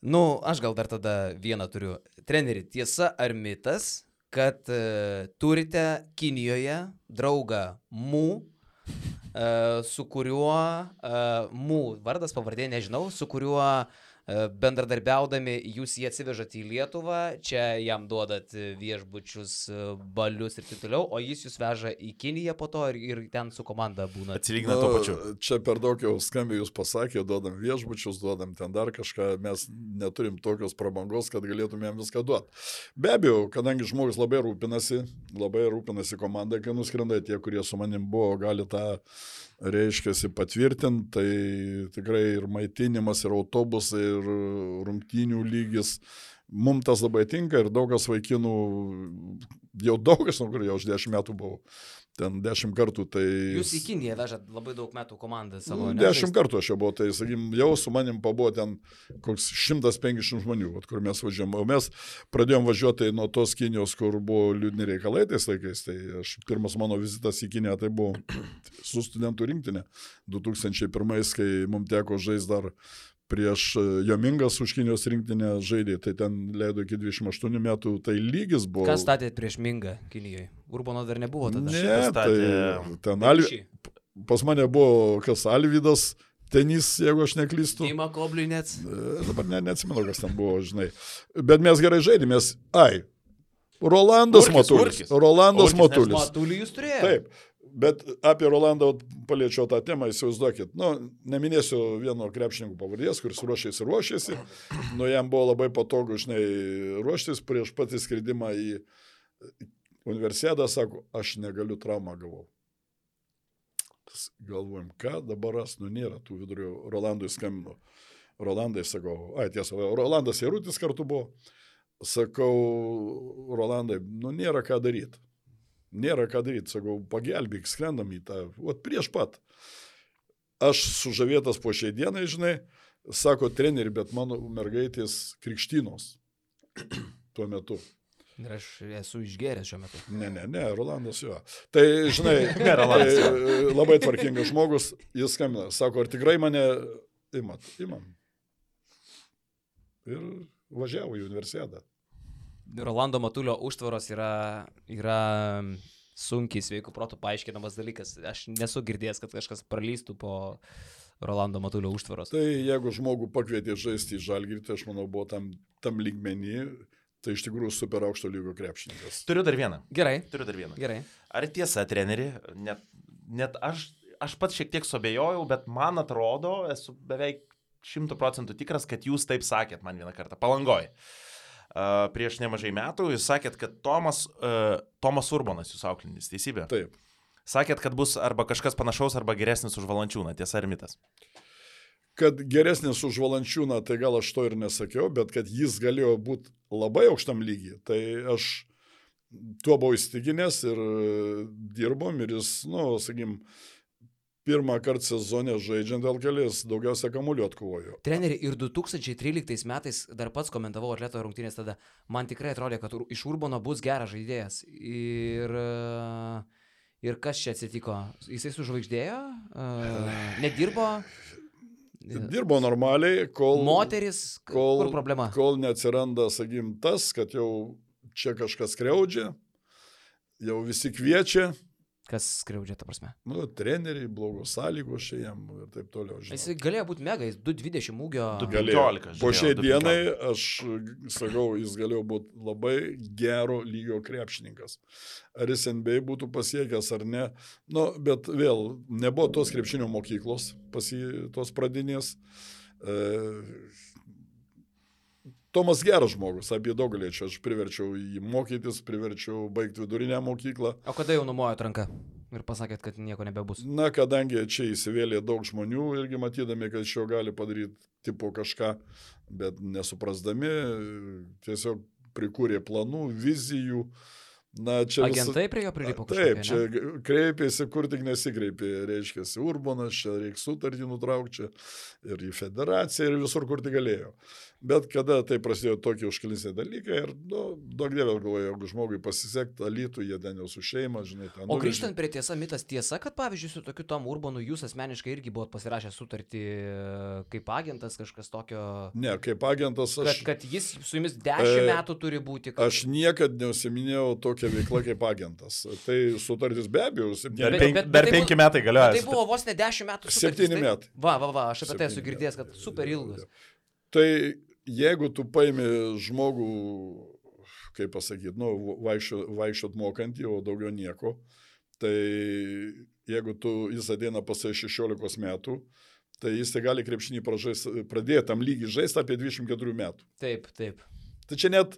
Nu, aš gal dar tada vieną turiu. Treneri, tiesa ar mitas, kad uh, turite Kinijoje draugą Mū, uh, su kuriuo, uh, Mū vardas, pavardė, nežinau, su kuriuo uh, bendradarbiaudami jūs jį atsivežate į Lietuvą, čia jam duodat e, viešbučius, e, balius ir taip toliau, o jis jūs veža į Kiniją po to ir, ir ten su komanda būna. Atsilygina tuo pačiu. Čia per daug jau skambiai jūs pasakė, duodam viešbučius, duodam ten dar kažką, mes neturim tokios prabangos, kad galėtumėm viską duoti. Be abejo, kadangi žmogus labai rūpinasi, labai rūpinasi komanda, kai nuskrenda, tie, kurie su manim buvo, gali tą reiškia patvirtinti, tai tikrai ir maitinimas, ir autobusai, ir rungtynių lygis. Mums tas labai tinka ir daug kas vaikinų, jau daug kas, nu, kur jau už dešimt metų buvau, ten dešimt kartų. Tai... Jūs į Kiniją vežat labai daug metų komandą savo. Nu? Dešimt kartų aš jau buvau, tai sakykim, jau su manim pabuvo ten koks 150 žmonių, vat, kur mes važiuojam. O mes pradėjom važiuoti nuo tos Kinijos, kur buvo liūdni reikalai tais laikais. Tai aš pirmas mano vizitas į Kiniją tai buvo su studentų rinktinė 2001, kai mums teko žaisti dar prieš e, Jomingas už Kinijos rinktinę žaidė, tai ten leido iki 28 metų, tai lygis buvo. Kas statėt prieš Mingą Kinijoje? Urbono dar nebuvo tada. Ne, tai statė- ten Alvi, pas mane buvo kas Alvydas, tenis, jeigu aš neklystu. Dima Kobliui net. E, Dabar ne, neatsimenu, kas ten buvo, žinai. Bet mes gerai žaidėmės. Ai. Rolandas Matulis. Rolandas Matulis. Matulį jūs turėjote? Taip. Bet apie Rolandą paliečiau tą temą, įsivaizduokit. Nu, neminėsiu vieno krepšininkų pavardės, kuris ruošėsi, ruošėsi. Nu, jam buvo labai patogu, žinai, ruoštis prieš patį skridimą į universiadą, sako, aš negaliu traumą gavau. Galvojam, ką dabar ras, nu nėra tų vidurių, Rolandui skambinu. Rolandai sakau, ai tiesa, Rolandas Jarutis kartu buvo. Sakau, Rolandai, nu nėra ką daryti. Nėra ką daryti, sakau, pagelbėk, skrendam į tą, o prieš pat. Aš sužavėtas po šiai dienai, žinai, sako treneri, bet mano mergaitės krikštynos tuo metu. Ir aš esu išgeręs šiuo metu. Ne, ne, ne, Rolandas jo. Tai, žinai, Ne, Rolandas, tai, labai tvarkingas žmogus, jis skambina, sako, ar tikrai mane imat? Imam. Ir važiavo į universiadą. Rolando Matulio užtvaros yra, yra sunkiai sveikų protų paaiškinamas dalykas. Aš nesu girdėjęs, kad kažkas pralystų po Rolando Matulio užtvaros. Tai jeigu žmogų pakvietė žaisti į žalgirį, tai aš manau, buvo tam, tam lygmenį, tai iš tikrųjų super aukšto lygio krepšininkas. Turiu dar vieną. Gerai, Turiu dar vieną. gerai. Ar tiesa, treneri, net, net aš, aš pats šiek tiek sobejojau, bet man atrodo, esu beveik šimtų procentų tikras, kad jūs taip sakėt man vieną kartą, palangoj. Uh, prieš nemažai metų jūs sakėt, kad Tomas, uh, Tomas Urbanas jūsų auklinis, teisybė. Taip. Sakėt, kad bus arba kažkas panašaus, arba geresnis už Valančiūną, tiesa ar mitas? Kad geresnis už Valančiūną, tai gal aš to ir nesakiau, bet kad jis galėjo būti labai aukštam lygiai, tai aš tuo buvau įstikinęs ir dirbom ir jis, nu, sakykim, pirmą kartą sezone žaidžiant LKL jis daugiausia kamuolių atkovojo. Treneri, ir 2013 metais dar pats komentavau atleto rungtynės tada, man tikrai atrodė, kad iš Urbono bus geras žaidėjas. Ir, e, ir kas čia atsitiko? Jisai sužvaigždėjo, e, nedirbo, Dirbo normaliai, kol... moteris, kol, kur problema? Kol neatsiranda, sakykim, tas, kad jau čia kažkas kreudžia, jau visi kviečia, Kas skriaudžia, ta prasme? nu, treneriai, blogos sąlygos čia jam ir taip toliau. žinot. Jis galėjo būti mega, jis 220 ūgio. Du- Galėjo. 15 Po šiai du dienai aš sakau, jis galėjo būti labai gero lygio krepšininkas. Ar jis NBA būtų pasiekęs ar ne. Nu, bet vėl, nebuvo tos krepšinio mokyklos, pas jį tos pradinės. E, Tomas geras žmogus, apie daug galėčiau, aš priverčiau jį mokytis, priverčiau baigti vidurinę mokyklą. O kada jau numojot ranką ir pasakėt, kad nieko nebebus? Na, kadangi čia įsivėlė daug žmonių irgi matydami, kad iš jo gali padaryti tipo kažką, bet nesuprasdami, tiesiog prikūrė planų, vizijų. Na, čia visa- Agentai prie jo prilipo Taip, kažkokie, čia ne? kreipėsi, kur tik nesikreipė, reiškia, Urbanas, čia reikia sutartį nutraukti, ir į federaciją, ir visur, kur tik galėjo. Bet kada tai prasidėjo tokie užkilisiai dalykai, ir, nu, daug dievė galvoju, jeigu žmogui pasisekti, alytų, jie ten jau su šeima, žinai, ten. O nuvežė. grįžtant prie tiesa, mitas tiesa, kad pavyzdžiui su tokiu Tom Urbanu jūs asmeniškai irgi buvot pasirašę sutartį kaip agentas, kažkas tokio, Ne, kaip agentas kad, aš, kad jis su jumis 10 E, metų turi būti. Kad... aš niekada neusiminėjau tokią veiklą kaip agentas. Tai sutartis be abejo, Dar, septyni, bet dar tai penki bu- metai galioja. tai buvo vos ne 10 metų. Septyni metai. Va, va, va, aš apie tai esu girdėjęs, metai. kad super ilgas. Tai jeigu tu paimi žmogų, kaip pasakyti, nu, vaikščiot, mokantį, o daugiau nieko, tai jeigu tu, jis ateina pasai 16 metų, tai jis tai gali krepšinį pradėti tam lygiai žaisti apie 24 metų. Taip, taip. Tai čia net,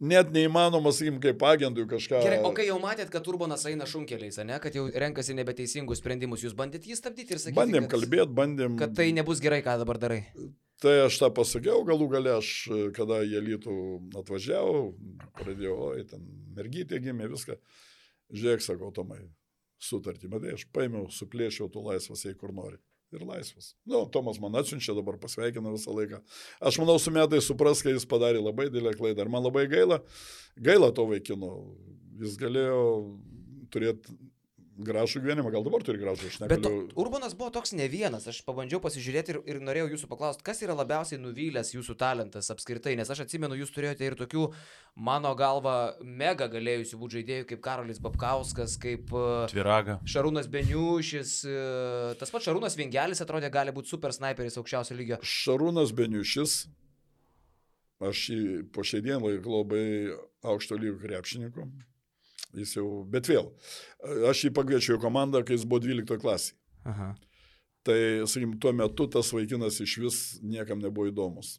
net neįmanoma, sakykim, kaip agentui kažką. Gerai, o kai jau matėt, kad Urbanas eina šunkeliais, ne, kad jau renkasi nebeteisingus sprendimus, jūs bandėt jį stabdyti ir sakyti, bandėm kad, kalbėti, bandėm. kad tai nebus gerai, ką dabar darai. Tai aš tą pasakiau, galų gale aš, kada jie lytų atvažiavau, pradėjau, oi, ten mergytė gimė, viską. Žiūrėk, sakau, Tomai, sutartį, matai, aš paėmiau, suplėšiau, tu laisvas, jei kur nori. Ir laisvas. Nu, Tomas man atsiunčia, dabar pasveikina visą laiką. Aš manau, su metais supras, kad jis padarė labai didelę klaidą. Ir man labai gaila, gaila to vaikino. Jis galėjo turėti gražų gyvenimą, gal dabar turi gražų, aš Bet to, negaliu. Urbanas buvo toks ne vienas, aš pabandžiau pasižiūrėti ir, ir norėjau jūsų paklausti, kas yra labiausiai nuvylęs jūsų talentas apskritai, nes aš atsimenu, jūs turėjote ir tokių, mano galva, mega galėjusių būti žaidėjų, kaip Karolis Babkauskas, kaip uh, Tviraga. Šarūnas Beniušis, uh, tas pats Šarūnas Vingelis atrodė gali būti super sniperis aukščiausio lygio. Šarūnas Beniušis, aš jį po šiai dienai laikau labai aukšto lygio krepšininku. Jis jau, bet vėl, aš jį pakviečiau į komandą, kai jis buvo 12 klasėje. Aha. Tai, sakykim, tuo metu tas vaikinas iš vis niekam nebuvo įdomus.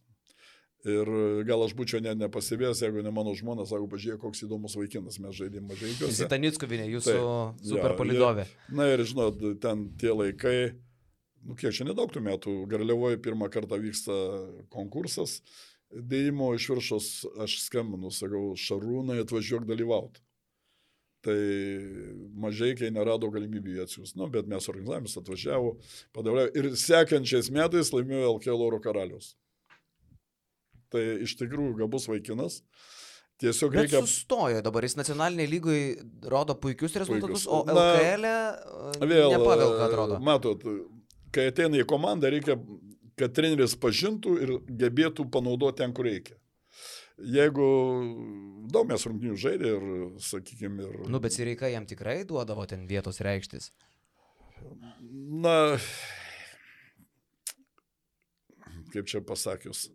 Ir gal aš būčiau net nepastebėjęs, jeigu ne mano žmona, sako, pažiūrėk, koks įdomus vaikinas, mes žaidėme mažai. Zita Nickovinė, jūsų Taip, super jo, palidovė. Na ir žinot, ten tie laikai, nu kiek čia nedaug tų metų, Garliavoje pirmą kartą vyksta konkursas, dėjimo iš viršos aš skambinu, sakau, Šarūnai atvažiuok dalyvauti. Tai mažai, nerado galimybių jį atsiųsti. Nu, bet mes organizavome, jis atvažiavo, padarė. Ir sekančiais metais laimėjo LKL oro karalius. Tai iš tikrųjų gabus vaikinas. Tiesiog Bet reikia... sustojo dabar, jis nacionaliniai lygai rodo puikius rezultatus, Puikius. o LKL e, Vėl, nepavelka atrodo. Matot, kai ateina į komandą, reikia, kad treneris pažintų ir gebėtų panaudoti ten, kur reikia. Jeigu daug mes rungtinių žaidė ir, sakykime, ir... Nu, bet Sireika jam tikrai duodavo ten vietos reikštis. Na, kaip čia pasakius.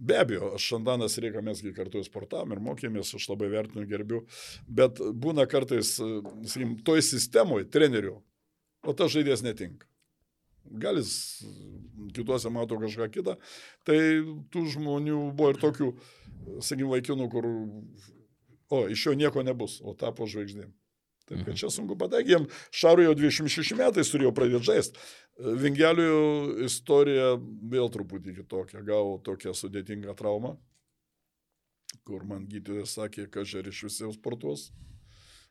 Be abejo, aš Šandanas reikia mesgi kartu sportavom ir mokėmės, aš labai vertinu, gerbiu, bet būna kartais, sakykim, toj sistemoje trenerių, o tas žaidėjas netinka. Gal jis kituose mato kažką kitą, tai tų žmonių buvo ir tokių, sakykim, vaikinų, kur, o, iš jo nieko nebus, o tapo žvaigždėm. Taip, kad čia sunku patekti. Jiem Šarui jau 26 metais turėjo pradėti žaisti. Vingelių istorija vėl truputį kitokia. Gavo tokią sudėtingą traumą, kur man gydytojas sakė, kad žer iš visiems sportuos.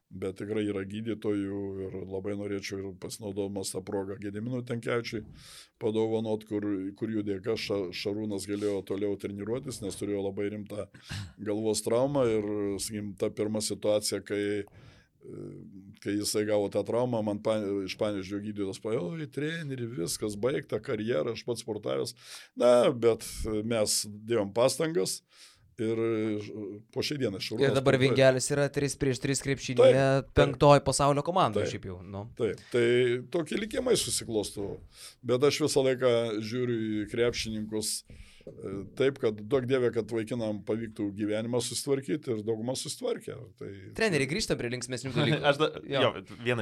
Bet tikrai yra gydytojų ir labai norėčiau ir pasinaudodamas tą progą Gediminų Tenkiačiui padovanot, kur, kur jų dėka ša, Šarūnas galėjo toliau treniruotis, nes turėjo labai rimtą galvos traumą ir, sakykim, ta pirma situacija, kai kai jisai gavo tą traumą, man pan, iš panežio gydytojas paėjo, į trenerį, viskas baigta, karjera, aš pats sportavęs. Na, bet mes dėjom pastangas ir po šiai dienai šarūnas. Ir dabar sportuoja. Vingelis yra 3 prieš 3 krepšinėje, penktoji pasaulio komanda Taip. šiaip jau. Nu. Taip, tai tokie likimai susiklosto. Bet aš visą laiką žiūriu į krepšininkus e, taip, kad daug dievė, kad vaikinam pavyktų gyvenimą susitvarkyti ir daugumą susitvarkė. Tai, Treneriai, grįžtam prie linksmėsnių dalykų. Aš da, Jo. jo,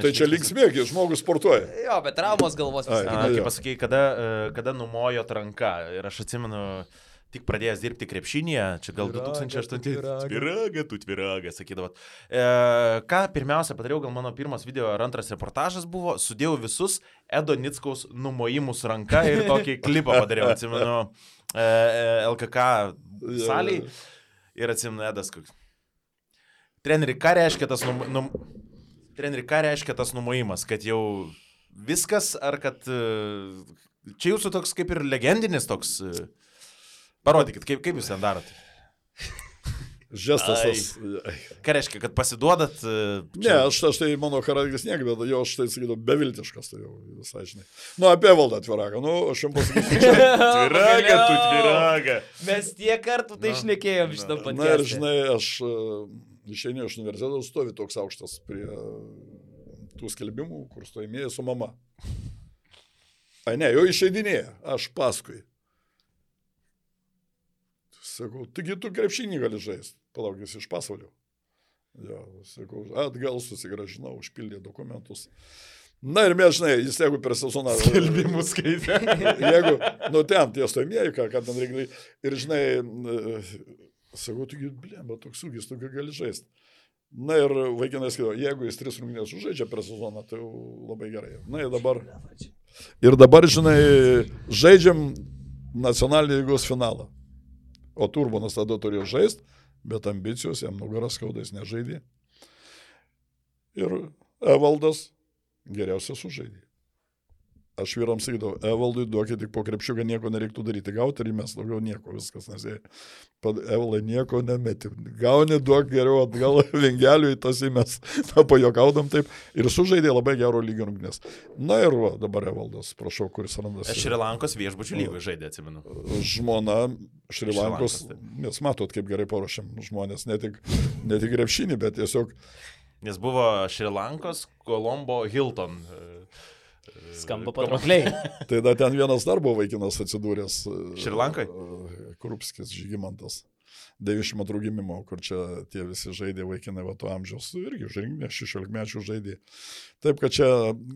tai čia linksmesnių- linksmėgi, žmogus sportuoja. Jo, bet traumos galvos visą jo. pasakėjai, kada, e, kada numojo ranka. Ir aš atsimenu, tik pradėjęs dirbti krepšinėje, čia gal Tviraga, 2008. tviraga. Tviraga, tu tviraga, sakydavot. E, ką pirmiausia padariau, gal mano pirmas video ar antras reportažas buvo, sudėjau visus Edo Nickaus numojimus ranka ir tokį klipą padariau, atsimenu, e, e, LKK salėje. Ir atsimenu, Edas koks. Treneri, ką reiškia tas num... num... Treneri, ką reiškia tas numojimas? Kad jau viskas, ar kad... e, Čia jūsų toks kaip ir legendinis toks... e, Parodykit, kaip, kaip jūs ten darot. Žestas tas. Ką reiškia, kad pasiduodat... e, Ne, aš, aš tai mano charakteris niekada, jo aš tai sakydavau, beviltiškas, tai jau visai žinai. Nu, apie valdą atviraką, nu, aš jums pasakysiu. Čia, Tviraga, tu tviraga. Mes tiek kartų tai išnekėjom na. šitą na ir žinai, aš e, išeinu iš universiteto, stovi toks aukštas prie tų skelbimų, kur stojimieji su mama. Ai ne, jau išeidinėja, aš paskui. Sakau, taigi tu krepšinį gali žaisti, palauk, jis iš pasaulio. Jo, sakau, atgal susigražinau, užpildė dokumentus. Na ir mes, žinai, jis jeigu per sezoną... Skelbimus skaitė. Jeigu, nu ten tie stojimieji, ką, ką ten reikia. Ir žinai, e, sakau, taigi, blem, bet toks ūgis, tu gali žaisti. Na ir vaikinai skaido, jeigu jis tris rungtynės sužaidžia per sezoną, tai jau labai gerai. Na ir dabar. Ir dabar, žinai, žaidžiam nacionalinį lygos finalą. O Turbonas tada turėjo žaisti, bet ambicijos jam nugaras skaudais nežaidė. Ir Evaldas geriausias sužaidė. Aš vyrams sakydavau, Evaldui duokit tik po krepšiuką, nieko nereiktų daryti, gauti ir mes daugiau nieko, viskas, nes pad- Evaldai nieko nemeti. Gauni duok geriau atgal vingeliui, tas mes na, pajokaudam taip ir sužaidė labai gero lygio rungtynės. Na ir va, dabar Evaldas, prašau, kuris randasi. Šrilankos viešbučių lygoje žaidė, atsimenu. Žmona Šrilankos, mes matot, kaip gerai paruošiam žmonės, ne tik, ne tik krepšinį, bet tiesiog Nes buvo Šrilankos, Kolombo, Hilton. Skamba patraukliai. Tai da ten vienas darbo vaikinas atsidūręs. e, Šrilankoj? e, Krupskis Žygimantas. 92 gimimo, kur čia tie visi žaidė vaikinai va to amžiaus, irgi žaidė, 16 mečių žaidė. Taip, kad čia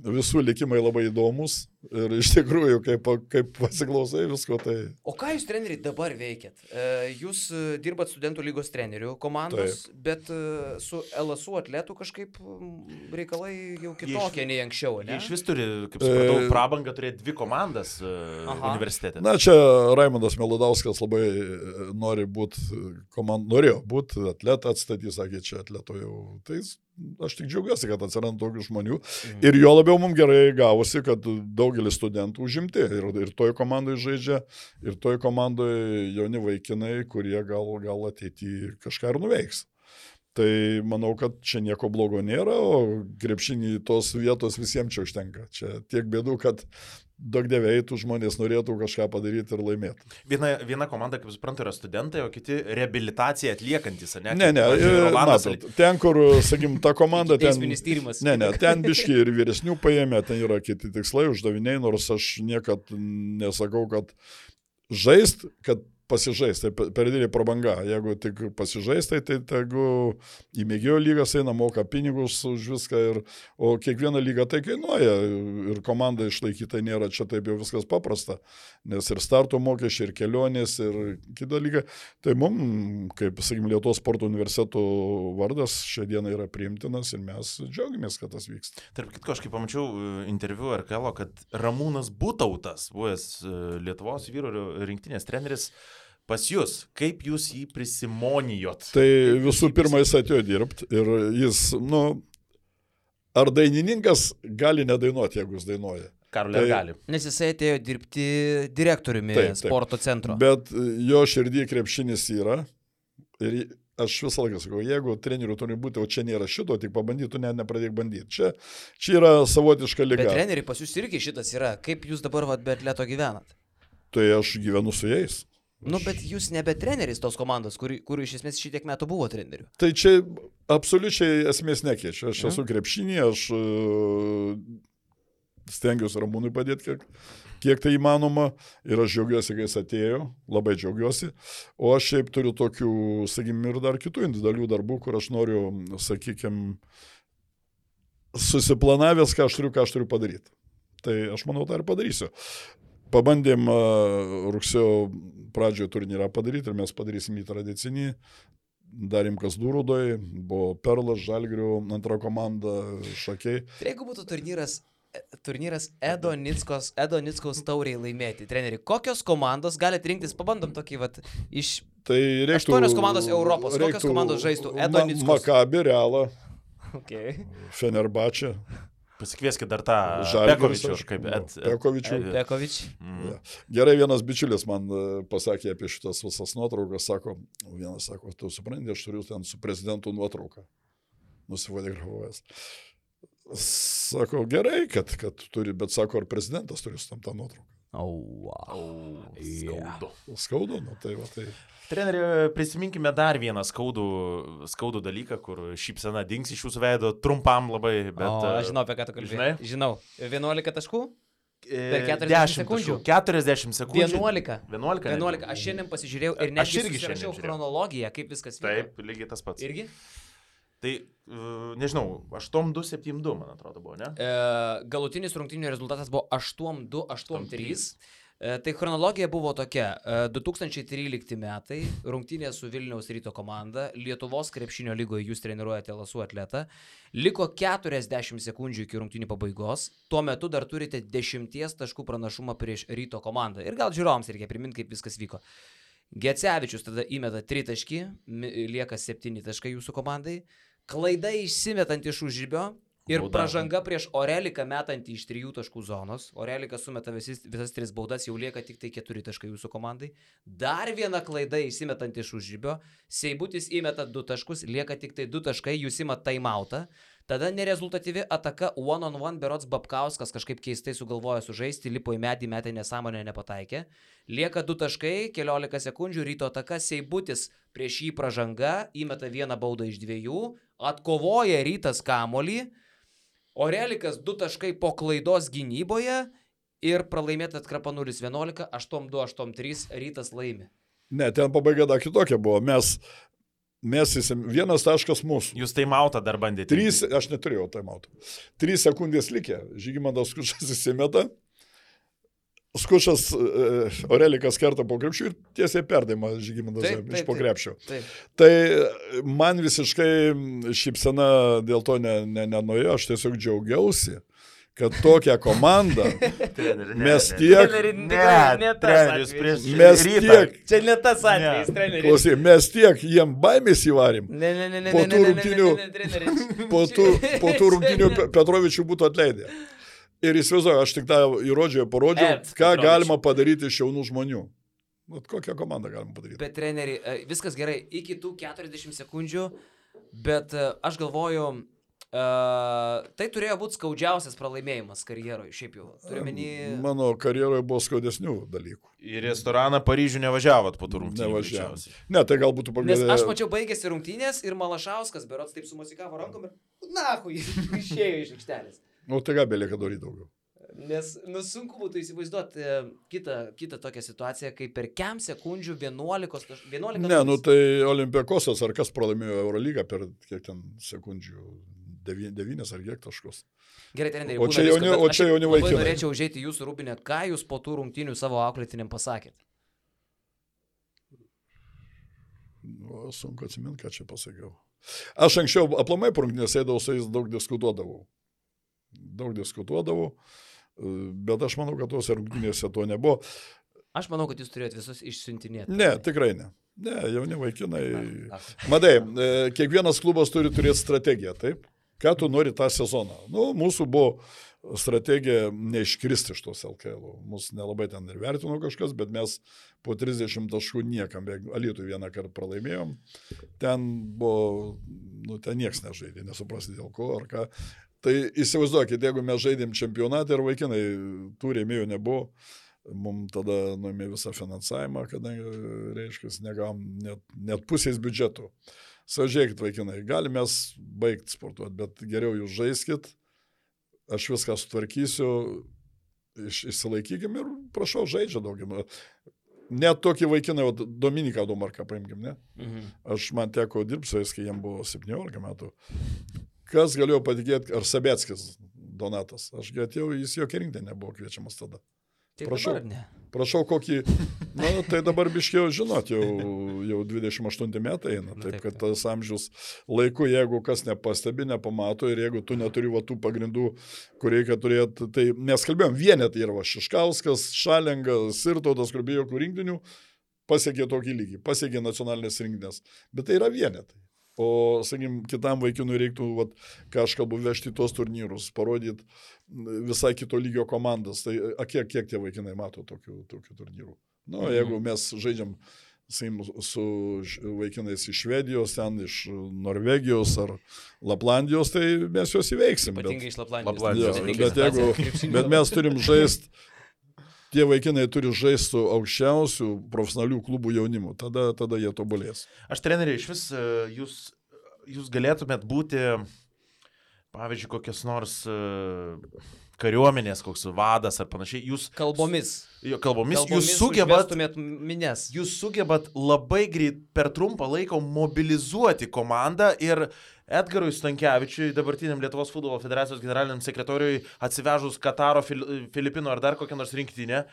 visų likimai labai įdomus ir iš tikrųjų, kaip, kaip pasiklausai visko, tai O ką jūs treneriai dabar veikiat? E, Jūs e, dirbat studentų lygos trenerių komandos, Taip. bet e, su LSU atletų kažkaip reikalai jau kitokie nei anksčiau, ne? iš vis turi, kaip supratau, E, prabangą turėti dvi komandas Aha. universitete. Na, čia Raimondas Melodauskas labai nori būti, komand... norėjo būti atletą atstatys, sakė, čia atleto jau. Tai jis- aš tik džiaugiuosi, kad atsiranda tokių žmonių. Mhm. Ir jo labiau mums gerai gavosi, kad daugelis studentų užimti. Ir, ir toj komandai žaidžia, ir toj komandai jauni vaikinai, kurie gal, gal ateityje kažką ir nuveiks. Tai manau, kad čia nieko blogo nėra, o krepšinį tos vietos visiems čia užtenka. Čia tiek bėdų, kad daug dėvėjų žmonės norėtų kažką padaryti ir laimėti. Viena, viena komanda, kaip suprantu, yra studentai, o kiti reabilitaciją atliekantis, ne? Ne, ne, Rolandas ten, kur, sakykim, ta komanda, ten... Tyrimas. Ne, ne, ten biški ir vyresnių paėmė, ten yra kiti tikslai, uždaviniai, nors aš niekad nesakau, kad žaist, kad pasižaist, tai pe- per didelį prabanga. Jeigu tik pasižaist, tai, tegu į mėgėjo lygas eina, moka pinigus už viską, ir, o kiekviena lyga tai kainuoja ir komanda išlaikyti tai nėra čia taip jau viskas paprasta, nes ir starto mokesčiai, ir kelionės, ir kita lyga. Tai mums, kaip, sakykime, Lietuvos sporto universiteto vardas šią dieną yra priimtinas ir mes džiaugiamės, kad tas vyksta. Tarp kitko, aš kaip pamačiau e, interviu RKL, kad Ramūnas Būtautas, buvęs e, Lietuvos vyrų rinktinės treneris, pas jūs, kaip jūs jį prisimonijot? Tai visų pirma, jis atėjo dirbti ir jis, nu, Ar dainininkas gali nedainuoti, jeigu jis dainuoja? Karolė Tai- gali. Nes jisai atėjo dirbti direktoriumi Taip, taip. sporto centro. Bet jo širdį krepšinis yra. Ir aš visą laiką sakau, jeigu trenerių turi būti, o čia nėra šito, tik pabandytų, net nepradėk bandyti. Čia, čia yra savotiška Bet lyga. treneriai pas jūs irgi šitas yra. Kaip jūs dabar vat, be atleto gyvenat? Tai aš gyvenu su jais. Nu, bet jūs nebe treneris tos komandos, kur, kur iš esmės šitiek metų buvo treneriu. Tai čia absoliučiai esmės nekeičia. Aš Ne? esu krepšinį, aš e, stengiuosi Ramūnui padėti, kiek, kiek tai įmanoma. Ir aš džiaugiuosi, kai jis atėjo, labai džiaugiuosi. O aš šiaip turiu tokių, sakykime, ir dar kitų individualių darbų, kur aš noriu, sakykime, susiplanavęs, ką aš turiu, ką aš turiu padaryti. Tai aš manau, tą ir padarysiu. Pabandėm rugsėjo pradžioje turnyrą padaryti ir mes padarysim į tradicinį. Darėm kas durudoj, buvo Perlas, Žalgrių, antra komanda, Šakiai. Jeigu būtų turnyras, turnyras Edo, Nickos, Edo Nickaus tauriai laimėti, treneri, kokios komandos galite rinktis, pabandom tokį, vat, iš... Tai reiktų... Aštuonios komandos Europos. Kokios komandos žaistų? Edo Ma- Nickos. Makabi, Realą, Okay. Fenerbačia, Pasikvieskit dar tą Žalgiris. Pekovičių, nu, Pekovičių. Mm. Gerai, vienas bičiulis man e, pasakė apie šitas visas nuotraukas, sako, vienas sako, tu supranti, aš turiu ten su prezidentu nuotrauką, nusifotografavęs. Sako, gerai, kad, kad turi, bet sako, ar prezidentas turi su tam tą nuotrauką. O, wow. Au, Yeah. skaudu. Skaudu, nu tai va tai. Treneri, prisiminkime dar vieną skaudų, skaudų dalyką, kur šypsena dings iš jūsų veido trumpam labai, bet... O, e, aš žinau, apie ką tu kalbėjai. žinai? Žinau. 11 taškų? e, per 40 10 sekundžių. taškų, 40 sekundžių. 11. 11. 11. Aš šiandien pasižiūrėjau ir net irgi irgi šiandien rašiau žiūrėjau. chronologiją, kaip viskas vyko. Taip, lygiai tas pats. Irgi? Tai, e, nežinau, 8-2-7-2, man atrodo, buvo, ne? E, galutinis rungtynių rezultatas buvo 8-2, 8-3. E, Tai chronologija buvo tokia. e, 2013 metai, rungtynės su Vilniaus ryto komanda, Lietuvos krepšinio lygoje jūs treniruojate lasų atletą, liko 40 sekundžių iki rungtynių pabaigos, tuo metu dar turite 10 taškų pranašumą prieš ryto komandą. Ir gal žiūrovams reikia priminti, kaip viskas vyko. Gecevičius tada įmeta 3 taškį, lieka 7 taškai jūsų komandai, klaida išsimetant iš užžibio ir Bauda. pražanga prieš Oreliką metantį iš 3 taškų zonos. Orelikas sumeta visis, visas 3 baudas, jau lieka tik tai 4 taškai jūsų komandai. Dar viena klaida išsimetant iš užžibio, Seibutis įmeta 2 taškus, lieka tik tai 2 taškai, jūs įmat timeoutą. Tada nerezultatyvi ataka one on one berots Babkauskas kažkaip keistai sugalvojo sužaisti, lipo į medį, metė nesąmonę, nepataikė. Lieka 2 taškai, keliolika sekundžių, ryto ataka, Seibutis prieš jį pražanga, įmeta vieną baudą iš dviejų, atkovoja rytas kamolį, Orelikas 2 taškai po klaidos gynyboje ir pralaimėta atkrapa 0-11, 8-2-8-3, rytas laimi. Ne, ten pabaiga dar kitokia buvo. Mes, mes įsim, vienas taškas mūsų. Jūs tai mautą dar bandėte. Trys, aš neturėjau taimautų. Trys sekundės likę. Žygimantas Skučas įsimeta. Skučas, e, Orelikas kerta po krepšių ir tiesiai perdavimą Žygimantas Taip, taip, iš po taip. krepšio. Taip. Tai man visiškai šypsena dėl to ne, ne, nenuėjo, aš tiesiog džiaugiausi, kad tokią komandą Treneri, ne, mes tiek, Treneri, Ne, ne treneris prieš mes tiek, Čia ne tas atvejis, Ne. treneri. klausyk, mes tiek jiem baimės įvarėm. Ne, ne, ne, ne, Po tų treneri. Po tų, po tų rungtynių Pe- Petrovičių būtų atleidę. Ir įsivaizduoju, aš tik tą įrodžiau, parodžiau, Ed ką Petrovičių. galima padaryti iš jaunų žmonių. Vat kokią komandą galima padaryti. Bet treneri, e, viskas gerai, iki tų 40 sekundžių, bet e, aš galvoju, uh, tai turėjo būti skaudžiausias pralaimėjimas karjeroje, šiaip jau. Turiu menį... Mano karjeroje buvo skaudesnių dalykų. Į restoraną Paryžių nevažiavot po rungtynių. Greičiausiai. Ne, tai galbūt tu Nes aš mačiau baigėsi rungtynės ir Malašauskas, berots taip sumusikavo rankom ir, na, hui, išėjo iš aikštelės. Nu, tai gal belieka daryti daugiau. Nes, nu, sunku būtų įsivaizduoti e, kitą, kitą tokią situaciją, kai per kem sekundžių 11, taš- 11 Ne, nu tai Olimpiakosas ar kas pralaimėjo Eurolygą per kiek ten sekundžių, 9 ar kiek taškus. Gerai, treneri. O čia jauni- o čia jauni vaikinai. Norėčiau užėti jūsų rūbinę, ką jūs po tų rungtynių savo auklėtiniam pasakėt. Nu, sunku atsiminti, ką čia pasakiau. Aš anksčiau aplamai prunginės eidavau su jais daug diskutuodavau. Daug diskutuodavau, bet aš manau, kad tuose rungtynėse to nebuvo. Aš manau, kad jūs turėjote visus išsiuntinėti. Ne, tikrai ne. Ne, jauni vaikinai. Na, Matai, e, kiekvienas klubas turi turėti strategiją, taip? Ką tu nori tą sezoną. Nu, mūsų buvo strategija neiškristi iš tos LKL. Mūsų nelabai ten ir vertino kažkas, bet mes po 30 taškų niekam, Alitų vieną kartą pralaimėjom. Ten buvo, nu, ten niekas nežaidė, nesuprasti dėl ko ar ką. Tai įsivaizduokit, jeigu mes žaidėm čempionatą ir vaikinai tų rėmėjų nebuvo, mums tada nuėmė visą finansavimą, kadangi, reiškia, negavom net, net pusės biudžeto. Sažiūrėkit, vaikinai, galime mes baigti sportuoti, bet geriau jūs žaiskit, aš viską sutvarkysiu, iš, išsilaikykim ir prašau, žaidžia daugiau. Net tokį vaikiną, Dominiką Domarką paimkim, ne? Mhm. Aš man teko dirbti su jais, kai jam buvo 17 metų. Kas galėjo patikėti, ar Sabetskis Donatas? Aš atėjau, jis jokio rinkti nebuvo kviečiamas tada. Tai prašau, ne. Prašau kokį, na, tai dabar biškiau žinot, jau, jau 28 metai eina, taip, kad tas amžius laiku, jeigu kas nepastebi, nepamato ir jeigu tu neturi va tų pagrindų, kur reikia turėti, tai mes kalbėjom, vienetai yra va Šiškauskas, Šalengas, Sirtautas, kur be jokių rinktinių, pasiekė tokį lygį, pasiekė nacionalinės rinktinės, bet tai yra vienetai. O, sakykim, kitam vaikinui reiktų, vat, ką aš kalbu, vežti tuos turnyrus, parodyti visai kito lygio komandas. Tai a, kiek, kiek tie vaikinai mato tokių, tokių turnyrų? Na, nu, mhm. jeigu mes žaidžiam saim, su vaikinais iš Švedijos, ten iš Norvegijos ar Laplandijos, tai mes juos įveiksim. Ypatingai bet, iš Laplandijos. Laplandijos. Jo, bet, jeigu, bet mes turim žaisti tie vaikinai turi žaisti su aukščiausių profesionalių klubų jaunimu, tada, tada jie tobulės. Aš treneriai, iš vis e, jūs, jūs galėtumėt būti, pavyzdžiui, kokios nors e, kariuomenės, koks vadas ar panašiai. Jūs kalbomis. Jo, kalbomis, kalbomis jūs sugebat, minės. Jūs sugebat labai greit per trumpą laiką mobilizuoti komandą ir Edgarui Stankievičiui, dabartiniam Lietuvos futbolo federacijos generaliniam sekretoriui, atsivežus Kataro, Fil Filipino ar dar kokią nors rinktinę,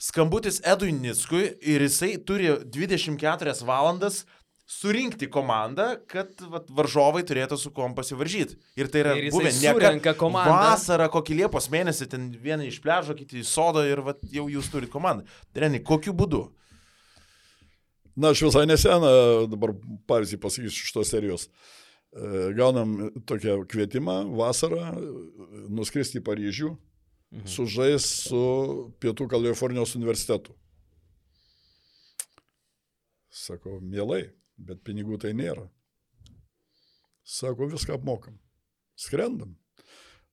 skambutis Edui Nickui ir jisai turi 24 valandas surinkti komandą, kad vat, varžovai turėtų su kuom pasivaržyti. Ir tai yra ir buvę ne komandą. Vasarą, kokį Liepos mėnesį, ten vieną iš pležo, kiti į sodą ir vat, jau jūs turite komandą. Treni, kokiu būdu? Na, aš visai neseną, dabar pavyzdį pasakysiu iš tos serijos. E, gaunam tokią kvietimą vasarą e, nuskristi į Paryžių, mhm. sužais su Pietų Kalifornijos universitetu. Sako, mielai, bet pinigų tai nėra. Sako, viską apmokam. Skrendam.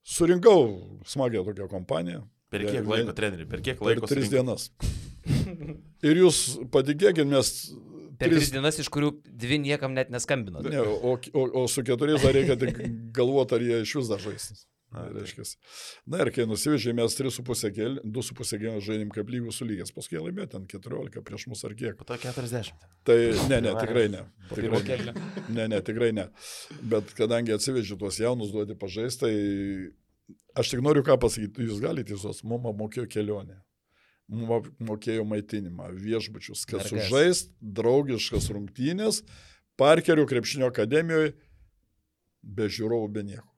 Surinkau smagią tokią kompaniją. Per kiek laiko, treneri, per kiek laiko? Per tris dienas. Ir jūs patikėkit, mes Per tris dienas, iš kurių dvi niekam net neskambino. Ne, o, o, o su keturiais dar reikia tik galvoti, ar jie iš vis dar žais. Na, reiškia. Na ir kai nusivežė, mes 3,5 kėlį, 2,5 kėlį žaidėm kaip lygų su lygės, paskui laimėjo ten 14 prieš mus ar kiek. Po to 40. Tai ne, ne, tikrai ne. Tikrai ne. ne, ne, tikrai ne. Bet kadangi atsivežė tuos jaunus duoti pažaistai, aš tik noriu ką pasakyti, jūs galite tiesos, mama mokėjo kelionę mokėjo maitinimą, viešbučius, kad Mergas. sužaist draugiškas rungtynės Parkerio krepšinio akademijoje be žiūrovų, be nieko.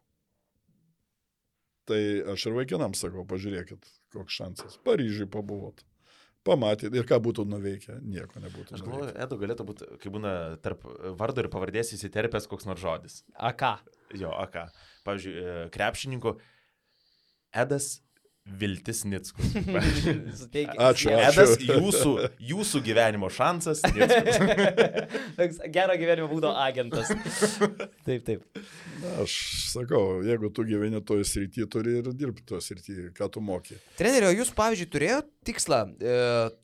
Tai aš ir vaikinam sakau, pažiūrėkit, koks šansas. Paryžiui pabuvot. Pamatėt ir ką būtų nuveikę, nieko nebūtų. Aš galvoju, Edo galėtų būti, kai būna tarp vardo ir pavardės įsiterpęs koks nors žodis. AK. Jo, AK. Pavyzdžiui, e, krepšininkų Edas Viltis Nickus. ačiū. Edas, jūsų, jūsų gyvenimo šansas. Gero gyvenimo būdo agentas. Taip, taip. Na, aš sakau, jeigu tu gyveni toje srityje, turi ir dirbti toje srityje, ką tu moki. Trenerio, jūs, pavyzdžiui, turėjote tikslą e,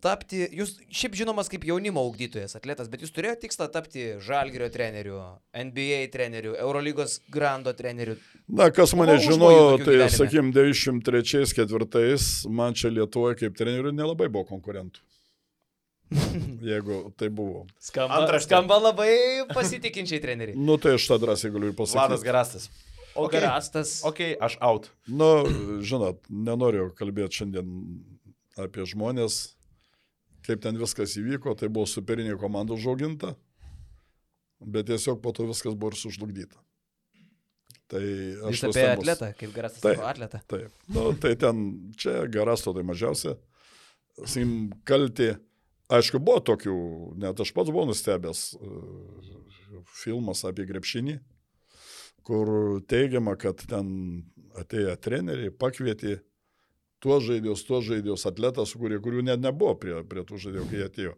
tapti, jūs šiaip žinomas kaip jaunimo augdytojas, atletas, bet jūs turėjote tikslą tapti Žalgirio treneriu, NBA treneriu, Eurolygos grando treneriu. Na, kas mane žino, tai, sakykim, 93-4 man čia Lietuvoje kaip treneriu nelabai buvo konkurentų. Jeigu tai buvo. Skamba, Antraštė. skamba labai pasitikinčiai treneriai. nu, tai aš tą drąsiai galiu ir pasakyti. Vladas Garastas. O okay. Garastas. Ok, aš out. Nu, žinot, nenoriu kalbėti šiandien apie žmonės, kaip ten viskas įvyko, tai buvo superinė komanda užauginta, bet tiesiog po to viskas buvo ir sužlugdyta. Tai aš Jūs apie atletą, kaip geras tas atletą. Taip. Nu, tai ten, čia geras to tai mažiausia. Sim, kaltė. Aišku, buvo tokių, net aš pats buvau nustebęs, uh, filmas apie grepšinį. kur teigiama, kad ten atėję treneriai pakvietė tuos žaidėjus, tuos žaidėjus, atletas, kurie, kurių net nebuvo prie, prie tų žaidėjų, kai atėjo.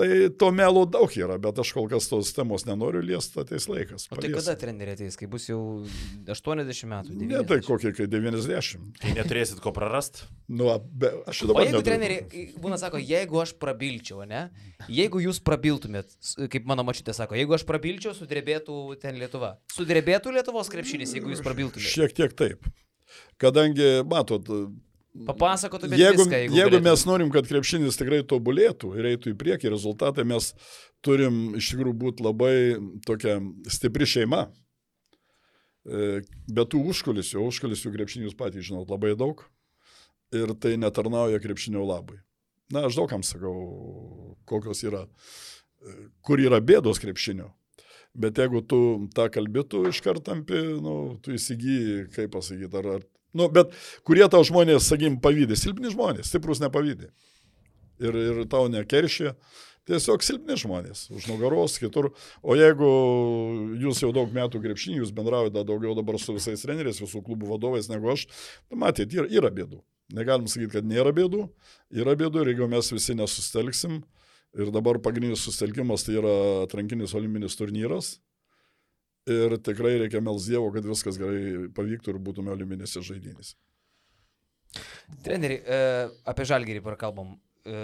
Tai to melo daug yra, bet aš kol kas tos temos nenoriu liesti, ateis laikas. O tai paliesim. kada treneriai ateis, kai bus jau 80 metų? Ne 90? tai kokie, kai 90. Kai neturėsit ko prarast. Nu, be, aš O dabar jeigu neturiu. treneriai, būna sako, jeigu aš prabilčiau, ne? Jeigu jūs prabiltumėt, kaip mano mačiutė sako, jeigu aš prabilčiau, sudrebėtų ten Lietuva. Sudrebėtų Lietuvos krepšinis, jeigu jūs prabiltumėt. Šiek tiek taip. Kadangi, matot, Papasakotumėt jeigu, viską, jeigu, jeigu, galėtumėt. mes norim, kad krepšinis tikrai tobulėtų ir eitų į priekį rezultatai, mes turim iš tikrųjų būti labai tokia stipri šeima. E, Bet tų užkulisių, užkulisių krepšinių jūs patys žinot labai daug ir tai netarnauja krepšinio labui. Na, aš daugam sakau, kokios yra, e, kur yra bėdos krepšinio. Bet jeigu tu tą kalbėtų iš karto tampi, nu, tu įsigyji, kaip pasakyti, ar, ar Nu, bet kurie tau žmonės, sakykim, pavydė, silpni žmonės, stiprus nepavydė. Ir, ir tau nekeršė, tiesiog silpni žmonės, už nugaros, kitur. O jeigu jūs jau daug metų krepšinį, jūs bendraujate daugiau dabar su visais treneriais, visų klubų vadovais negu aš, tai matėte, yra, yra bėdų. Negalim sakyti, kad nėra bėdų, yra bėdų ir jeigu mes visi nesustelksim, ir dabar pagrindinis sustelkimas tai yra atrankinis olimpinis turnyras, Ir tikrai reikia melzdievo, kad viskas gerai pavyktų ir būtume olimpinėse žaidynėse. Treneri, e, apie žalgerį prakalbam. E,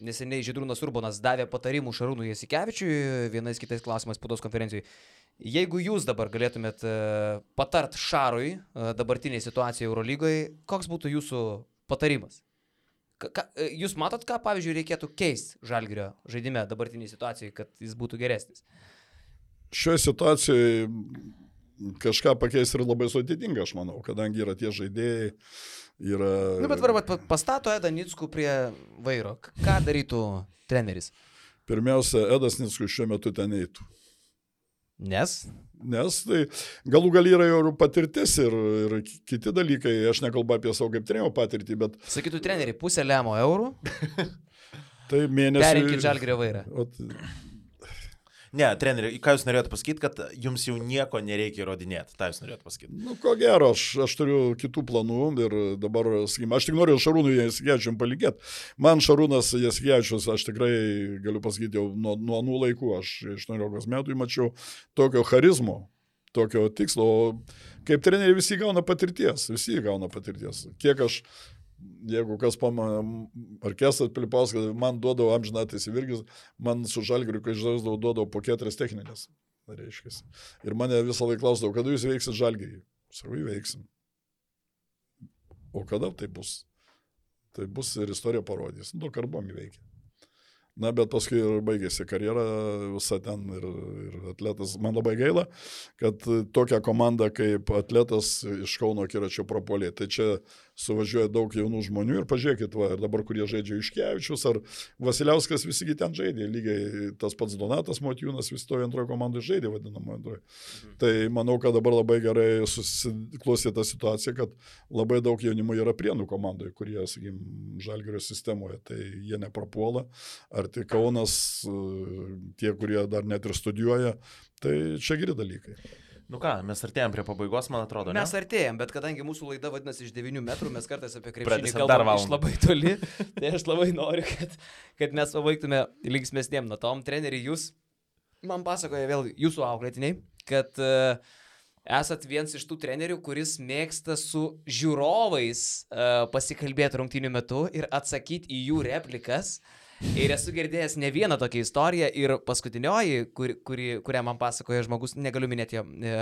neseniai Židrūnas Urbonas davė patarimų Šarūnui Jasikevičiui, vienais kitais klausimais spaudos konferencijai. Jeigu jūs dabar galėtumėt e, patart Šarui dabartiniai situacijai Eurolygoje, koks būtų jūsų patarimas? Ka, jūs matot, ką, pavyzdžiui, reikėtų keisti žalgerio žaidime dabartiniai situacijai, kad jis būtų geresnis? Šioje situacijoje kažką pakeisti yra labai sudėtinga, aš manau, kadangi yra tie žaidėjai, yra... Na, nu, bet varbūt pa- pastato Edą Nitskų prie vairo. Ką darytų treneris? Pirmiausia, Edas Nickus šiuo metu ten eitų. Nes? Nes tai galų gal yra jau ir patirtis ir, ir kiti dalykai, aš nekalbu apie savo kaip trenėjo patirtį, bet Sakytų treneriai, pusę lemo eurų, tai mėnesį... perinkit žalgerio vairą. Ot, Ne, treneri, ką jūs norėjote pasakyti, kad jums jau nieko nereikia įrodinėti. Tai jūs norėjote pasakyti. Nu, ko gero, aš, aš turiu kitų planų ir dabar, sakykime, aš tik noriu Šarūnui Jasikevičiam palikėti. Man Šarūnas Jasikevičius, aš tikrai galiu pasakyti, jau nuo, nuo anų laikų, aš 18 metų jį mačiau tokio charizmo, tokio tikslo. Kaip treneriai visi gauna patirties, visi gauna patirties. Kiek aš, jeigu kas pamana, ar Kesas Pilipauskas, man duodavo amžinatis įvirgis, man su Žalgiriu, kai žaisdavau, duodavo po keturias techninės. Reiškia. Ir mane visą laiką klausdavo, kada jūs veiksit Žalgirį. Sakau, įveiksim. O kada tai bus? Tai bus ir istorija parodys. Nu, karbom įveikia. Na, bet paskui ir baigėsi karjera visą ten ir, ir atletas. Man labai gaila, kad tokią komandą kaip atletas iš Kauno Kiračio propolė. Tai čia suvažiuoja daug jaunų žmonių ir pažiūrėkit, va, ir dabar kurie žaidžia Iškevičius ar Vasiliauskas, visi ten žaidė. Lygiai tas pats Donatas Motijūnas vis toje antroje komandoje žaidė, vadinamo antroje. Mhm. Tai manau, kad dabar labai gerai susiklostė ta situacija, kad labai daug jaunimo yra prienų komandoje, kurie, sakykime, žalgerio sistemoje. Tai jie neprapuola. Ar tai Kaunas, e, tie, kurie dar net ir studijuoja, tai čia geri dalykai. Nu ką, mes artėjom prie pabaigos, man atrodo. Mes ne? artėjom, bet kadangi mūsų laida vadinasi iš 9 metrų, mes kartais apie krepšinį kalbame iš labai toli. Tai aš labai noriu, kad, kad mes pabaigtume linksmėsnėm nuo tom. Treneri, jūs man pasakoja vėl jūsų auklėtiniai, kad uh, esat vienas iš tų trenerių, kuris mėgsta su žiūrovais uh, pasikalbėti rungtynių metu ir atsakyti į jų replikas. Ir esu girdėjęs ne vieną tokią istoriją ir paskutinioji, kur, kuri, kurią man pasakoja žmogus, negaliu minėti jo e,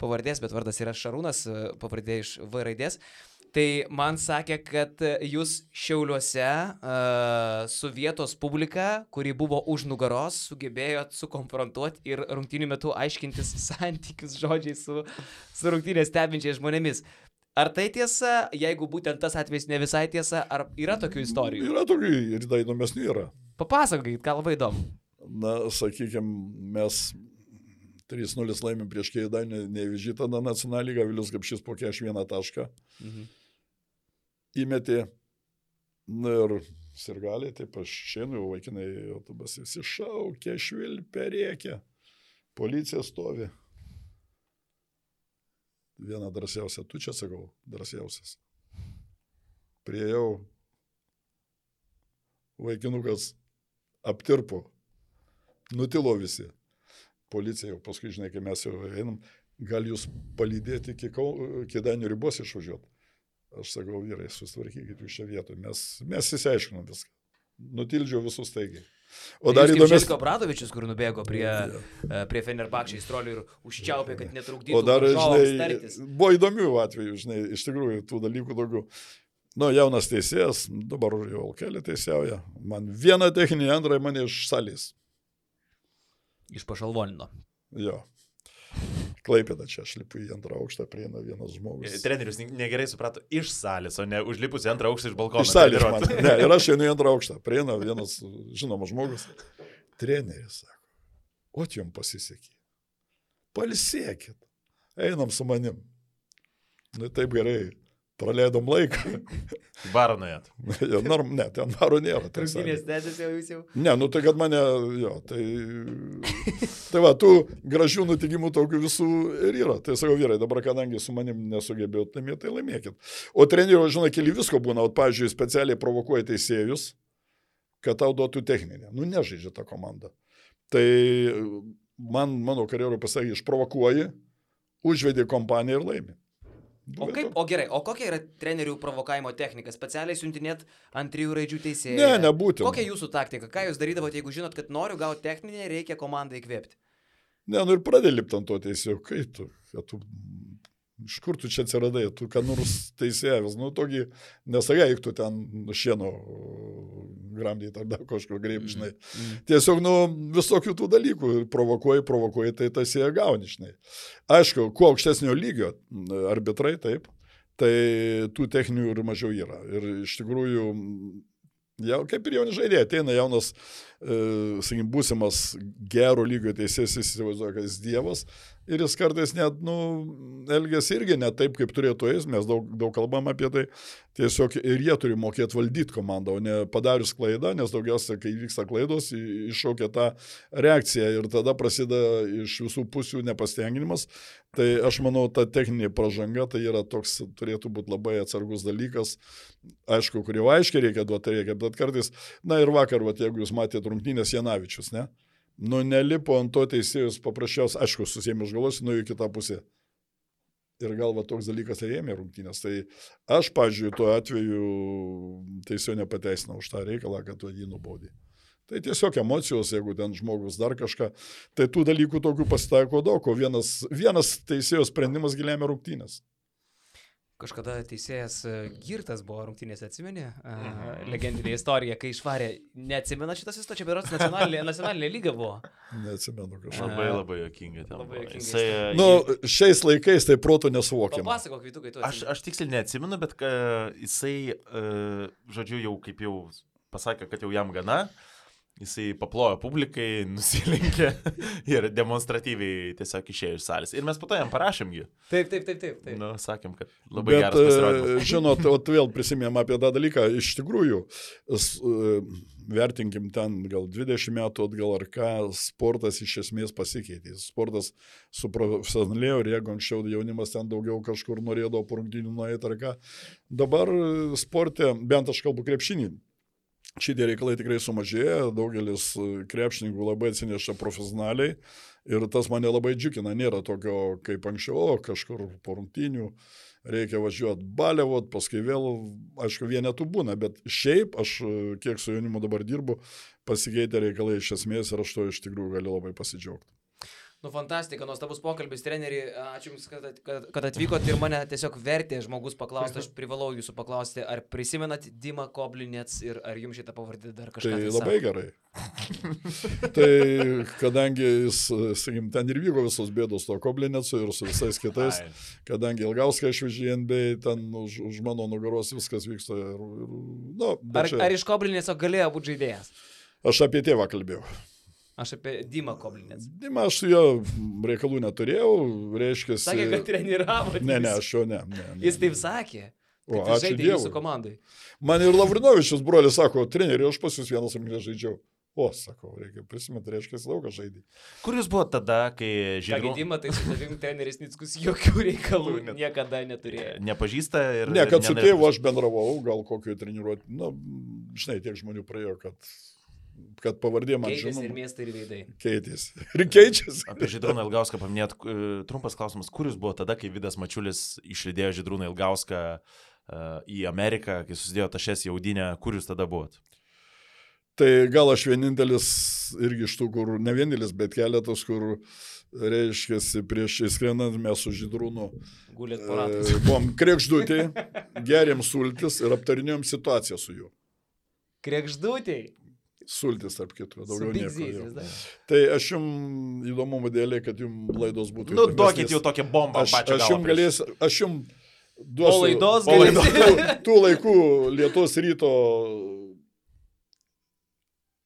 pavardės, bet vardas yra Šarūnas, e, pavardė iš V raidės. Tai man sakė, kad jūs Šiauliuose uh, su vietos publika, kuri buvo už nugaros, sugebėjot sukonfrontuoti ir rungtynių metu aiškintis santykius žodžiai su, su rungtynės stebinčiais žmonėmis. Ar tai tiesa, jeigu būtent tas atvejs ne visai tiesa, ar yra tokių istorijų? Yra tokių ir dar įdomesnių yra. Papasakokit, ką labai įdomu. Na, sakykime, mes 3-0 laimim prieš Keidainį nevyžytą na nacionalinį Vilius Gapšys po 41 tašką Mhm. įmetė. Na ir sirgaliai, taip aš jau vaikinai autobusai iššaukė, švilpė, rėkė. Policija stovi. Viena drąsiausia, tu čia sakau, drąsiausias. Priejau, vaikinukas aptirpo, nutilo visi. Policija jau paskui, žinai, kai mes jau einam, gal jūs palydėti iki, Danio ribos išvažiuoti. Aš sakau, vyrai, susitvarkykit jūs šią vietą. Mes, mes įsiaiškinom viską. Nutildžiau visus taigiai. O dar įdomiau. Željko Bradovičius, kur nubėgo prie, e, prie Fenerbakčiai strolių ir užčiaupė, kad netrukdytų O dar, žinai, tartis. buvo įdomių atvejų, žinai, iš tikrųjų, tų dalykų daugiau. Nu, jaunas teisėjas, dabar jau kelį teisėjauja. Man vieną techninį, antrą mane iš salės. Iš pašalvonino. Jo. Klaipėda čia, aš lipu į antrą aukštą, prieina vienas žmogus. Trenerius ne- negerai suprato iš salės, o ne užlipus į antrą aukštą iš balkono. Iš salės man. Ne, ir aš einu į antrą aukštą. Prieina vienas žinomas žmogus. Treneris sako, o jums pasisekė. Palsėkit. Einam su manim. Nu taip gerai. Praleidom laiką. Barą nuėjot. jo, norm, ne, ten varo nėra. tai Trūkinės tęsiasi jau jūs jau. Ne, nu tai kad mane, jo, tai... Tai va, tų gražių nutikimų tokių visų ir yra. Tai sakau, vyrai, dabar kadangi su manim nesugebėjot laimėti, tai laimėkit. O trenerių, žinai, keli visko būna, o, pavyzdžiui, specialiai provokuoja teisėjus, kad tau duotų techninę. Nu, nežaidžia ta komanda. Tai man, mano karjerų pasakė, išprovokuoji, užvedi kompaniją ir laimi. O kaip, o gerai, o kokia yra trenerių provokavimo technika? Specialiai siuntinėt ant trijų raidžių teisėjų? Ne, nebūtina. Kokia jūsų taktika? Ką jūs darydavote, jeigu žinot, kad noriu gauti techninę, reikia komandą įkvėpti? Ne, nu ir pradė lipti ant to teisėjo. Kaip tu? Tu iš kur tu čia atsiradai? Tu ką nors teisėjas. Nu, tokį, nesakai, eik tu ten šieno gramdyti ar dar kažko greipžinai. Mm. Tiesiog, nu, visokių tų dalykų. Provokuoji, provokuoji, tai tas jie gauni, žinai. Aišku, kuo aukštesnio lygio arbitrai, taip, tai tų techninių ir mažiau yra. Ir iš tikrųjų, jau, kaip ir jauni žaidėjai, ateina jaunas, sakykim, būsimas gero lygio teisėjas, įsivaizduoja, kad jis dievas. Ir jis kartais net, nu, elgesi irgi ne taip, kaip turėtų jis, mes daug, daug kalbam apie tai. Tiesiog ir jie turi mokėti valdyti komandą, o ne padarius klaidą, nes daugiausia, kai vyksta klaidos, iššaukia tą reakciją ir tada prasideda iš visų pusių nepastenginimas. Tai aš manau, ta techninė pažanga tai yra toks, turėtų būti labai atsargus dalykas. Aišku, kur jau aiškiai reikia duoti, reikia, bet kartais, na ir vakar, vat, jeigu jūs matėte rungtynės Janavičius, ne? Nu, nelipo ant to teisėjus paprasčiausiai, aišku, susėmė už galvos, nu į kitą pusę. Ir galva toks dalykas rėmė rungtynės. Tai aš, pažiūrėjau, tuo atveju teisėjo nepateisinau už tą reikalą, kad tu jį nubaudė. Tai tiesiog emocijos, jeigu ten žmogus dar kažką. Tai tų dalykų tokių pasitaiko daug, o vienas, vienas teisėjo sprendimas giliame rungtynės. Kažkada teisėjas e, Girtas buvo rungtynėse, atsimeni? Uh, legendinė istorija, kai išvarė, neatsimena šitas istorija, čia berots nacionalinė, nacionalinė lyga buvo. Neatsimenu kažką. Labai labai jokinga. ten Labai buvo. juokinga Jisai, e, Nu, šiais laikais tai protų nesuvokiama. Papasakok, Vytukai, tu. Aš, aš tiksliai neatsimenu, bet ka, jisai, uh, žodžiu, jau kaip jau pasakė, kad jau jam gana, jisai paplojo publikai, nusilenkė ir demonstratyviai tiesiog išėjo iš salės. Ir mes po to jam parašėmgi. Taip, taip, taip, taip. taip. Nu, sakėm, kad labai Bet, geras pasirodymas. e, žinot, o vėl prisimėm apie tą dalyką, iš tikrųjų, e, vertinkim ten gal 20 metų atgal ar ką, sportas iš esmės pasikeitė. Sportas suprofesionalėjo ir jeigu anksčiau jaunimas ten daugiau kažkur norėdavo porungtinių nueiti ar ką, dabar sporte, bent aš kalbu krepšinį, šitie reikalai tikrai sumažėjo, daugelis e, krepšininkų labai atsineša profesionaliai ir tas mane labai džiugina, nėra tokio kaip anksčiau, o kažkur po rungtynių reikia važiuoti baliavot, paskui vėl, aišku, vienetų būna, bet šiaip aš, e, kiek su jaunimu dabar dirbu, pasikeitė reikalai iš esmės ir aš to iš tikrųjų galiu labai pasidžiaugti. Nu, fantastika, nuostabus pokalbis, treneri, ačiū Jums, kad, kad, kad atvykote ir mane tiesiog vertė žmogus paklausti, aš privalau Jūsų paklausti, ar prisimenat Dimą Koblinets ir ar Jums šitą pavardį dar kažką Tai tai labai gerai. tai kadangi jis, sakykim, ten ir vyko visos bėdos to Koblinėcu ir su visais kitais, Ai. kadangi Ilgauską išvežė į NBA, ten už, už mano nugaros viskas vyksta. Ir, ir, nu, Ar, čia- ar iš Koblinetso galėjo būti žaidėjas? Aš apie tėvą kalbėjau. Aš apie Dimą Koblinets. Dima, aš su juo reikalų neturėjau, reiškia. Sakė, kad treniravo. Ne, ne, aš jo ne. ne, ne. Jis taip sakė. O, ačiū žaidė jūsų Dievui. komandai. Man ir Lavrinovičius brolis sako, treneri, aš pas jūs vienas rungtynės žaidžiau. O, sakau, reikia prisiminti, reiškia, daug žaidį. Kur jūs buvote tada, kai žydrūnas gedimą, tai su tavim treneris Nickus jokių reikalų Net- niekada neturėjo. nepažįsta ir... Ne, kad su tėvu aš bendravau, gal kokio treniruoti, na, žinai, tiek žmonių praėjo, kad, kad pavardė man Keitėsi ir žinoma. miestai, ir veidai. Keitėsi. Ir keičiasi. Apie Žydrūną Ilgauską paminėt, e, trumpas klausimas, kur jūs buvo tada, kai Vidas Mačiulis išlydėjo Žydrūną Ilgauską uh, į Ameriką, kai susidėjo tašės jaudinę, kur jūs tada buvot? Tai gal aš vienintelis irgi iš tų, kur, ne vienintelis, bet keletas, kur, reiškia, prieš įskrendant mes su Žydrūnu e, buvom krekždutį, gerėm sultis ir aptarinėjom situaciją su juo. Krekždutėj. Sultis, tarp kitko, daugiau nieko. vis dar. Tai aš jums įdomumo dėlė, kad jums laidos būtų. Nu, duokit jau tokią bombą Aš, pačią. aš jums galėsiu, aš jums duosiu. Po laidos galėsi. tų, tų laikų Lietuvos ryto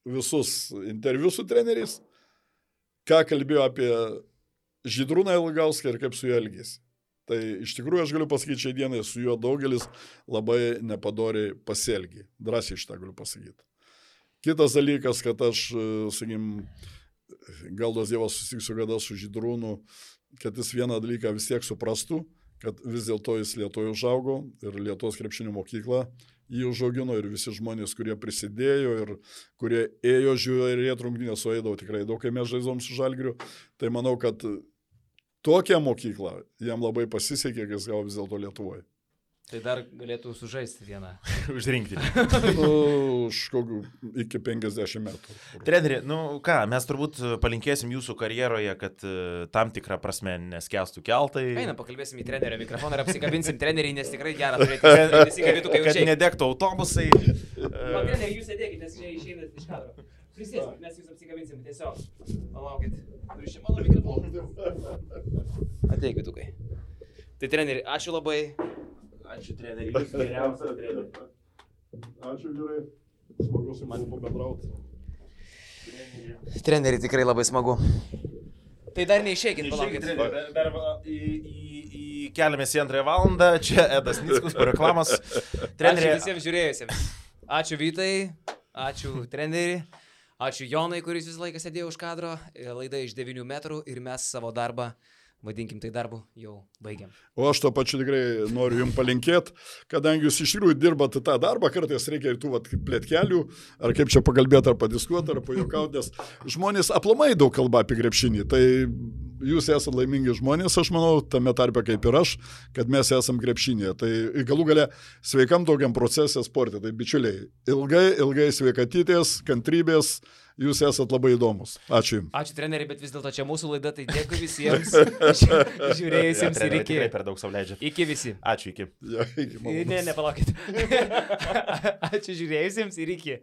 visus interviu su treneriais, ką kalbėjo apie Žydrūną Ilgauską ir kaip su juo elgėsi. Tai iš tikrųjų aš galiu pasakyti, šiai dienai su juo daugelis labai nepadoriai pasielgė. Drąsiai šitą galiu pasakyti. Kitas dalykas, kad aš, e, sakykim, gal dos Dievas susitiksiu kada su Žydrūnu, kad jis vieną dalyką vis tiek suprastų, kad vis dėlto jis Lietuvoje užaugo ir Lietuvos krepšinio mokykla jį užaugino ir visi žmonės, kurie prisidėjo ir kurie ėjo žiūrėti rungtynės, o eidavo tikrai daug, kai mes žaidžiam su žalgiriu. Tai manau, kad tokią mokyklą jam labai pasisekė, kai jis gavo vis dėlto Lietuvoje. Tai dar galėtų sužaisti vieną. Užrinkti. Nu, už kokių iki 50 metų. Treneri, nu ką, mes turbūt palinkėsim jūsų karjeroje, kad e, tam tikrą prasme neskestų keltai. Einam, pakalbėsim į trenerio mikrofoną ir apsikabinsim treneriai, nes tikrai gera turėti. trenerių, Nesikabintų, kai Kad užėjai. nedegtų autobusai. Va, treneri, jūs sėdėkite, nes čia išeinat iš kadro. Prisėskit, mes jūs apsikabinsim tiesiog. Palaukit. Turiu čia mano mikrofoną. Ateik, vitukai. Tai treneri, ačiū labai. Ačiū treneri, jūs geriausias treneri. Ačiū gerai. Smagu su manimi pabendrauti. Treneri, tikrai labai smagu. Tai dar Išeikit, palaukit. dar, dar į, į, į keliamės į antrąją valandą. Čia Edas Nickus po reklamos. Treneri. Treneri, Ačiū visiems žiūrėjusiems. Ačiū Vytai, ačiū treneri, ačiū Jonai, kuris visą laiką sėdėjo už kadro. Laida iš 9 metrų ir mes savo darbą, vadinkim tai darbu, jau baigiam. O aš to pačiu tikrai noriu jums palinkėti, kadangi jūs iš tikrųjų dirbate tą darbą, kartais reikia ir tų plėtkelių, ar kaip čia pakalbėti, ar padiskuoti, ar pajokauti, nes žmonės aplamai daug kalba apie krepšinį. Tai jūs esate laimingi žmonės, aš manau, tame tarpe kaip ir aš, kad mes esame krepšinėje. Tai galų gale sveikam tokiam procesė sportė. Tai bičiuliai, ilgai, ilgai sveikatytės, kantrybės, jūs esate labai įdomus. Ačiū Jums. Ačiū treneri, bet vis dėlto čia mūsų laida, tai dėkui visiems žiūrėjusiems ir treneri, iki. per daug sauliaidžia. Iki visi. Ačiū, iki. Ja, iki. Ne, nepalaukit. Ačiū žiūrėjusiems ir iki.